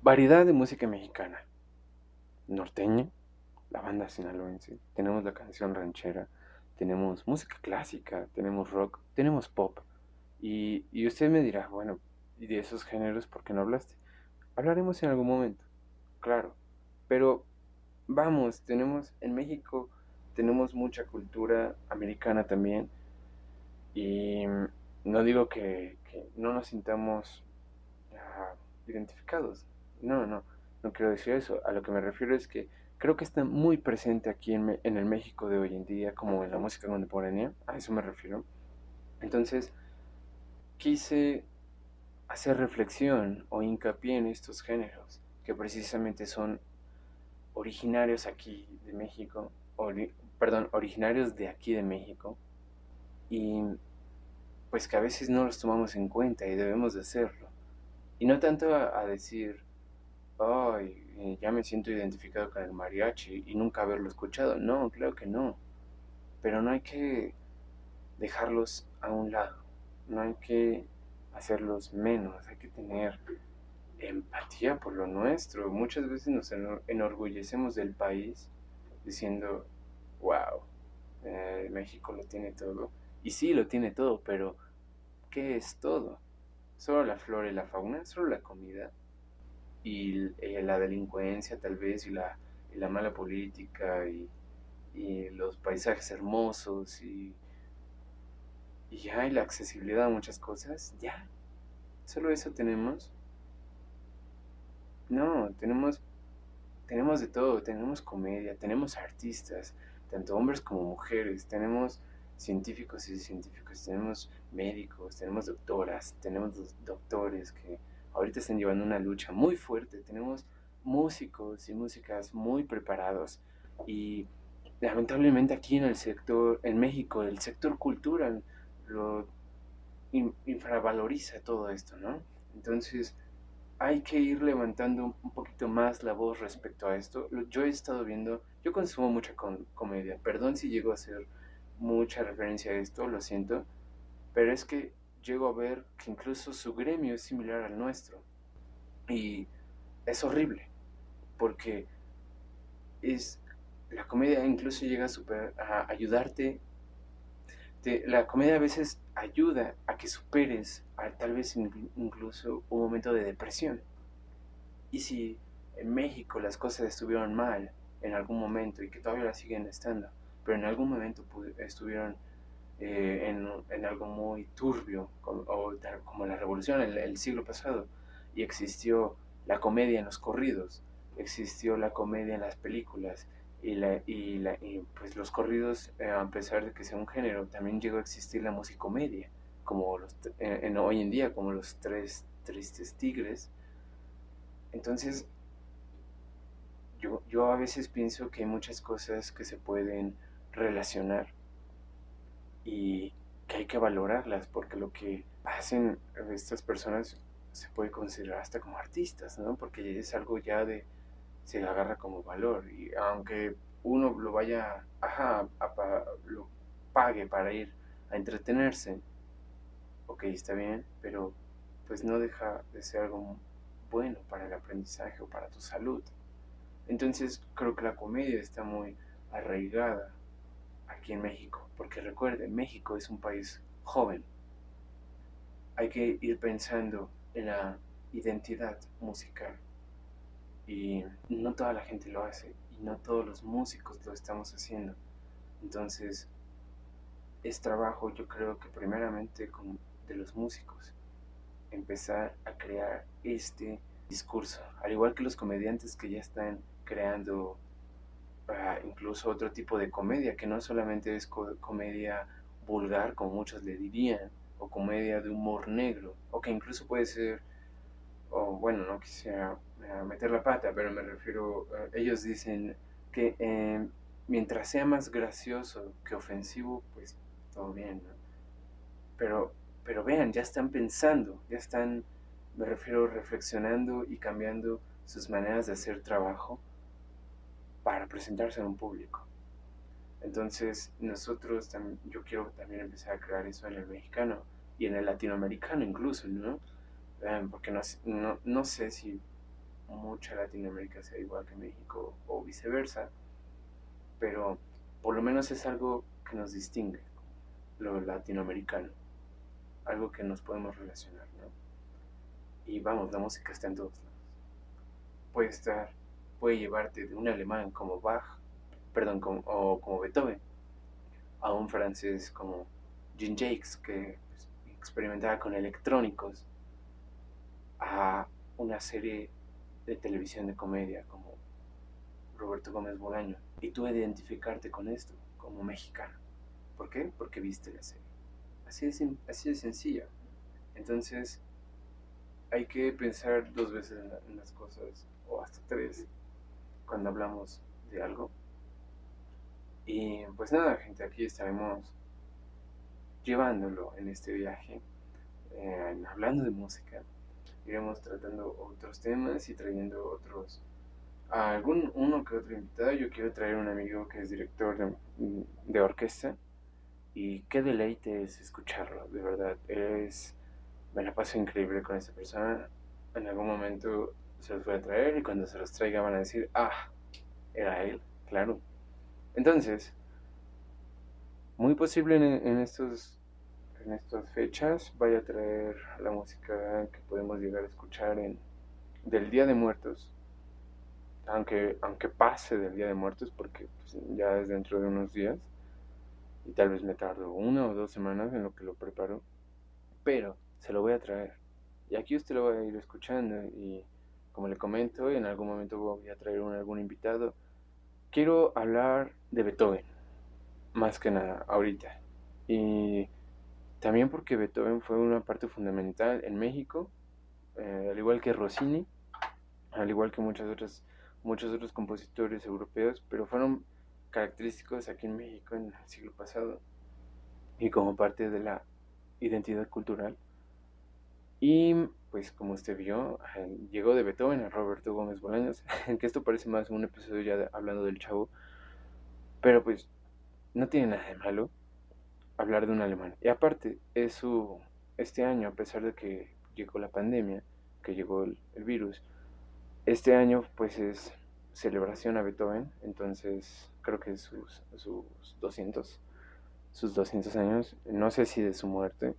variedad de música mexicana. Norteña, la banda sinaloense, tenemos la canción ranchera, tenemos música clásica, tenemos rock, tenemos pop y, usted me dirá, bueno, ¿y de esos géneros por qué no hablaste? Hablaremos en algún momento, claro. Pero vamos, tenemos en México, tenemos mucha cultura americana también. Y no digo que, no nos sintamos ah, identificados. No, no, no quiero decir eso. A lo que me refiero es que creo que está muy presente aquí en, en el México de hoy en día, como en la música contemporánea. A eso me refiero. Entonces, quise hacer reflexión o hincapié en estos géneros que precisamente son originarios aquí de México, perdón, originarios de aquí de México y pues que a veces no los tomamos en cuenta y debemos de hacerlo. Y no tanto a, decir, ay, eh, ya me siento identificado con el mariachi y nunca haberlo escuchado. No, claro que no. Pero no hay que dejarlos a un lado, no hay que hacerlos menos, hay que tener empatía por lo nuestro. Muchas veces nos enorgullecemos del país diciendo, wow, eh, México lo tiene todo. Y sí, lo tiene todo, pero ¿qué es todo? ¿Solo la flora y la fauna? ¿Solo la comida? Y eh, la delincuencia tal vez, y la, la mala política, y, y, los paisajes hermosos, y, y ya, y la accesibilidad a muchas cosas, ya. ¿Solo eso tenemos? No, tenemos, tenemos de todo, tenemos comedia, tenemos artistas, tanto hombres como mujeres, tenemos científicos y científicos, tenemos médicos, tenemos doctoras, tenemos doctores que ahorita están llevando una lucha muy fuerte, tenemos músicos y músicas muy preparados y lamentablemente aquí en el sector, en México, el sector cultural lo infravaloriza todo esto, ¿no? Entonces hay que ir levantando un poquito más la voz respecto a esto. Yo he estado viendo, yo consumo mucha comedia, perdón si llego a hacer mucha referencia a esto, lo siento, pero es que llego a ver que incluso su gremio es similar al nuestro. Y es horrible, porque es la comedia incluso llega a, ayudarte. la comedia a veces ayuda a que superes a, tal vez incluso un momento de depresión. Y si en México las cosas estuvieron mal en algún momento y que todavía las siguen estando, pero en algún momento estuvieron eh, en, en, algo muy turbio, como, o, como la revolución el, el, siglo pasado, y existió la comedia en los corridos, existió la comedia en las películas, y, la, y, la, y pues los corridos, eh, a pesar de que sea un género, también llegó a existir la musicomedia, como los, eh, en, hoy en día, como los tres tristes tigres. Entonces, yo, yo a veces pienso que hay muchas cosas que se pueden relacionar y que hay que valorarlas porque lo que hacen estas personas se puede considerar hasta como artistas, ¿no? Porque es algo ya de, se agarra como valor y aunque uno lo vaya, ajá, lo pague para ir a entretenerse, ok, está bien, pero pues no deja de ser algo bueno para el aprendizaje o para tu salud. Entonces creo que la comedia está muy arraigada aquí en México, porque recuerden, México es un país joven. Hay que ir pensando en la identidad musical y no toda la gente lo hace y no todos los músicos lo estamos haciendo. Entonces, es trabajo yo creo que primeramente de los músicos empezar a crear este discurso, al igual que los comediantes que ya están creando incluso otro tipo de comedia, que no solamente es co comedia vulgar, como muchos le dirían, o comedia de humor negro, o que incluso puede ser, o bueno, no quisiera uh, meter la pata, pero me refiero, uh, ellos dicen que eh, mientras sea más gracioso que ofensivo, pues todo bien, ¿no? Pero, pero vean, ya están pensando, ya están, me refiero, reflexionando y cambiando sus maneras de hacer trabajo para presentarse en un público. Entonces, nosotros, yo quiero también empezar a crear eso en el mexicano y en el latinoamericano incluso, ¿no? porque no, no, no sé si mucha Latinoamérica sea igual que México o viceversa, pero por lo menos es algo que nos distingue, lo latinoamericano, algo que nos podemos relacionar, ¿no? Y vamos, la música está en todos lados. Puede estar puede llevarte de un alemán como Bach, perdón, o como Beethoven, a un francés como Jean Jacques, que pues, experimentaba con electrónicos, a una serie de televisión de comedia como Roberto Gómez Bolaño. Y tú identificarte con esto como mexicano. ¿Por qué? Porque viste la serie. Así de, así de sencillo. Entonces, hay que pensar dos veces en las cosas, o hasta tres, cuando hablamos de algo. Y pues nada, gente, aquí estaremos llevándolo en este viaje, hablando de música, iremos tratando otros temas y trayendo otros algún uno que otro invitado. Yo quiero traer un amigo que es director de, de orquesta y qué deleite es escucharlo, de verdad. Es, me la paso increíble con esta persona. En algún momento se los voy a traer y cuando se los traiga van a decir, ah, era él, claro. Entonces, muy posible en, estos en estas fechas vaya a traer la música que podemos llegar a escuchar en del Día de Muertos aunque, aunque pase del Día de Muertos, porque pues, ya es dentro de unos días, y tal vez me tardo una o dos semanas en lo que lo preparo, pero se lo voy a traer. Y aquí usted lo va a ir escuchando y como le comento, en algún momento voy a traer algún invitado. Quiero hablar de Beethoven, más que nada, ahorita. Y también porque Beethoven fue una parte fundamental en México, eh, al igual que Rossini, al igual que muchas otras muchos otros compositores europeos, pero fueron característicos aquí en México en el siglo pasado y como parte de la identidad cultural. Y pues como usted vio, llegó de Beethoven a Roberto Gómez Bolaños, *laughs* que esto parece más un episodio ya hablando del chavo, pero pues no tiene nada de malo hablar de un alemán. Y aparte, es su, este año, a pesar de que llegó la pandemia, que llegó el virus, este año pues es celebración a Beethoven, entonces creo que sus, sus 200 sus 200 años, no sé si de su muerte,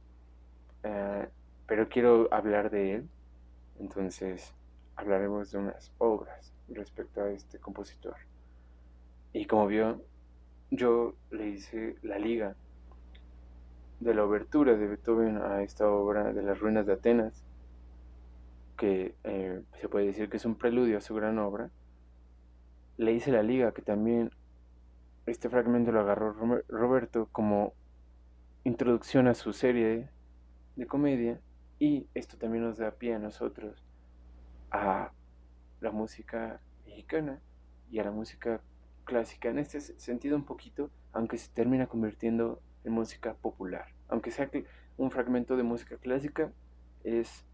eh, pero quiero hablar de él, entonces hablaremos de unas obras respecto a este compositor. Y como vio, yo le hice la liga de la obertura de Beethoven a esta obra de las ruinas de Atenas, que eh, se puede decir que es un preludio a su gran obra, le hice la liga, que también este fragmento lo agarró Roberto como introducción a su serie de comedia y esto también nos da pie a nosotros a la música mexicana y a la música clásica en este sentido un poquito, aunque se termina convirtiendo en música popular. Aunque sea un fragmento de música clásica es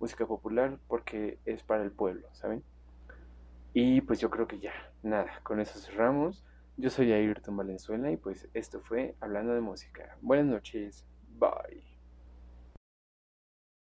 música popular porque es para el pueblo, ¿saben? Y pues yo creo que ya, nada, con eso cerramos. Yo soy Ayrton Valenzuela y pues esto fue Hablando de Música. Buenas noches, bye.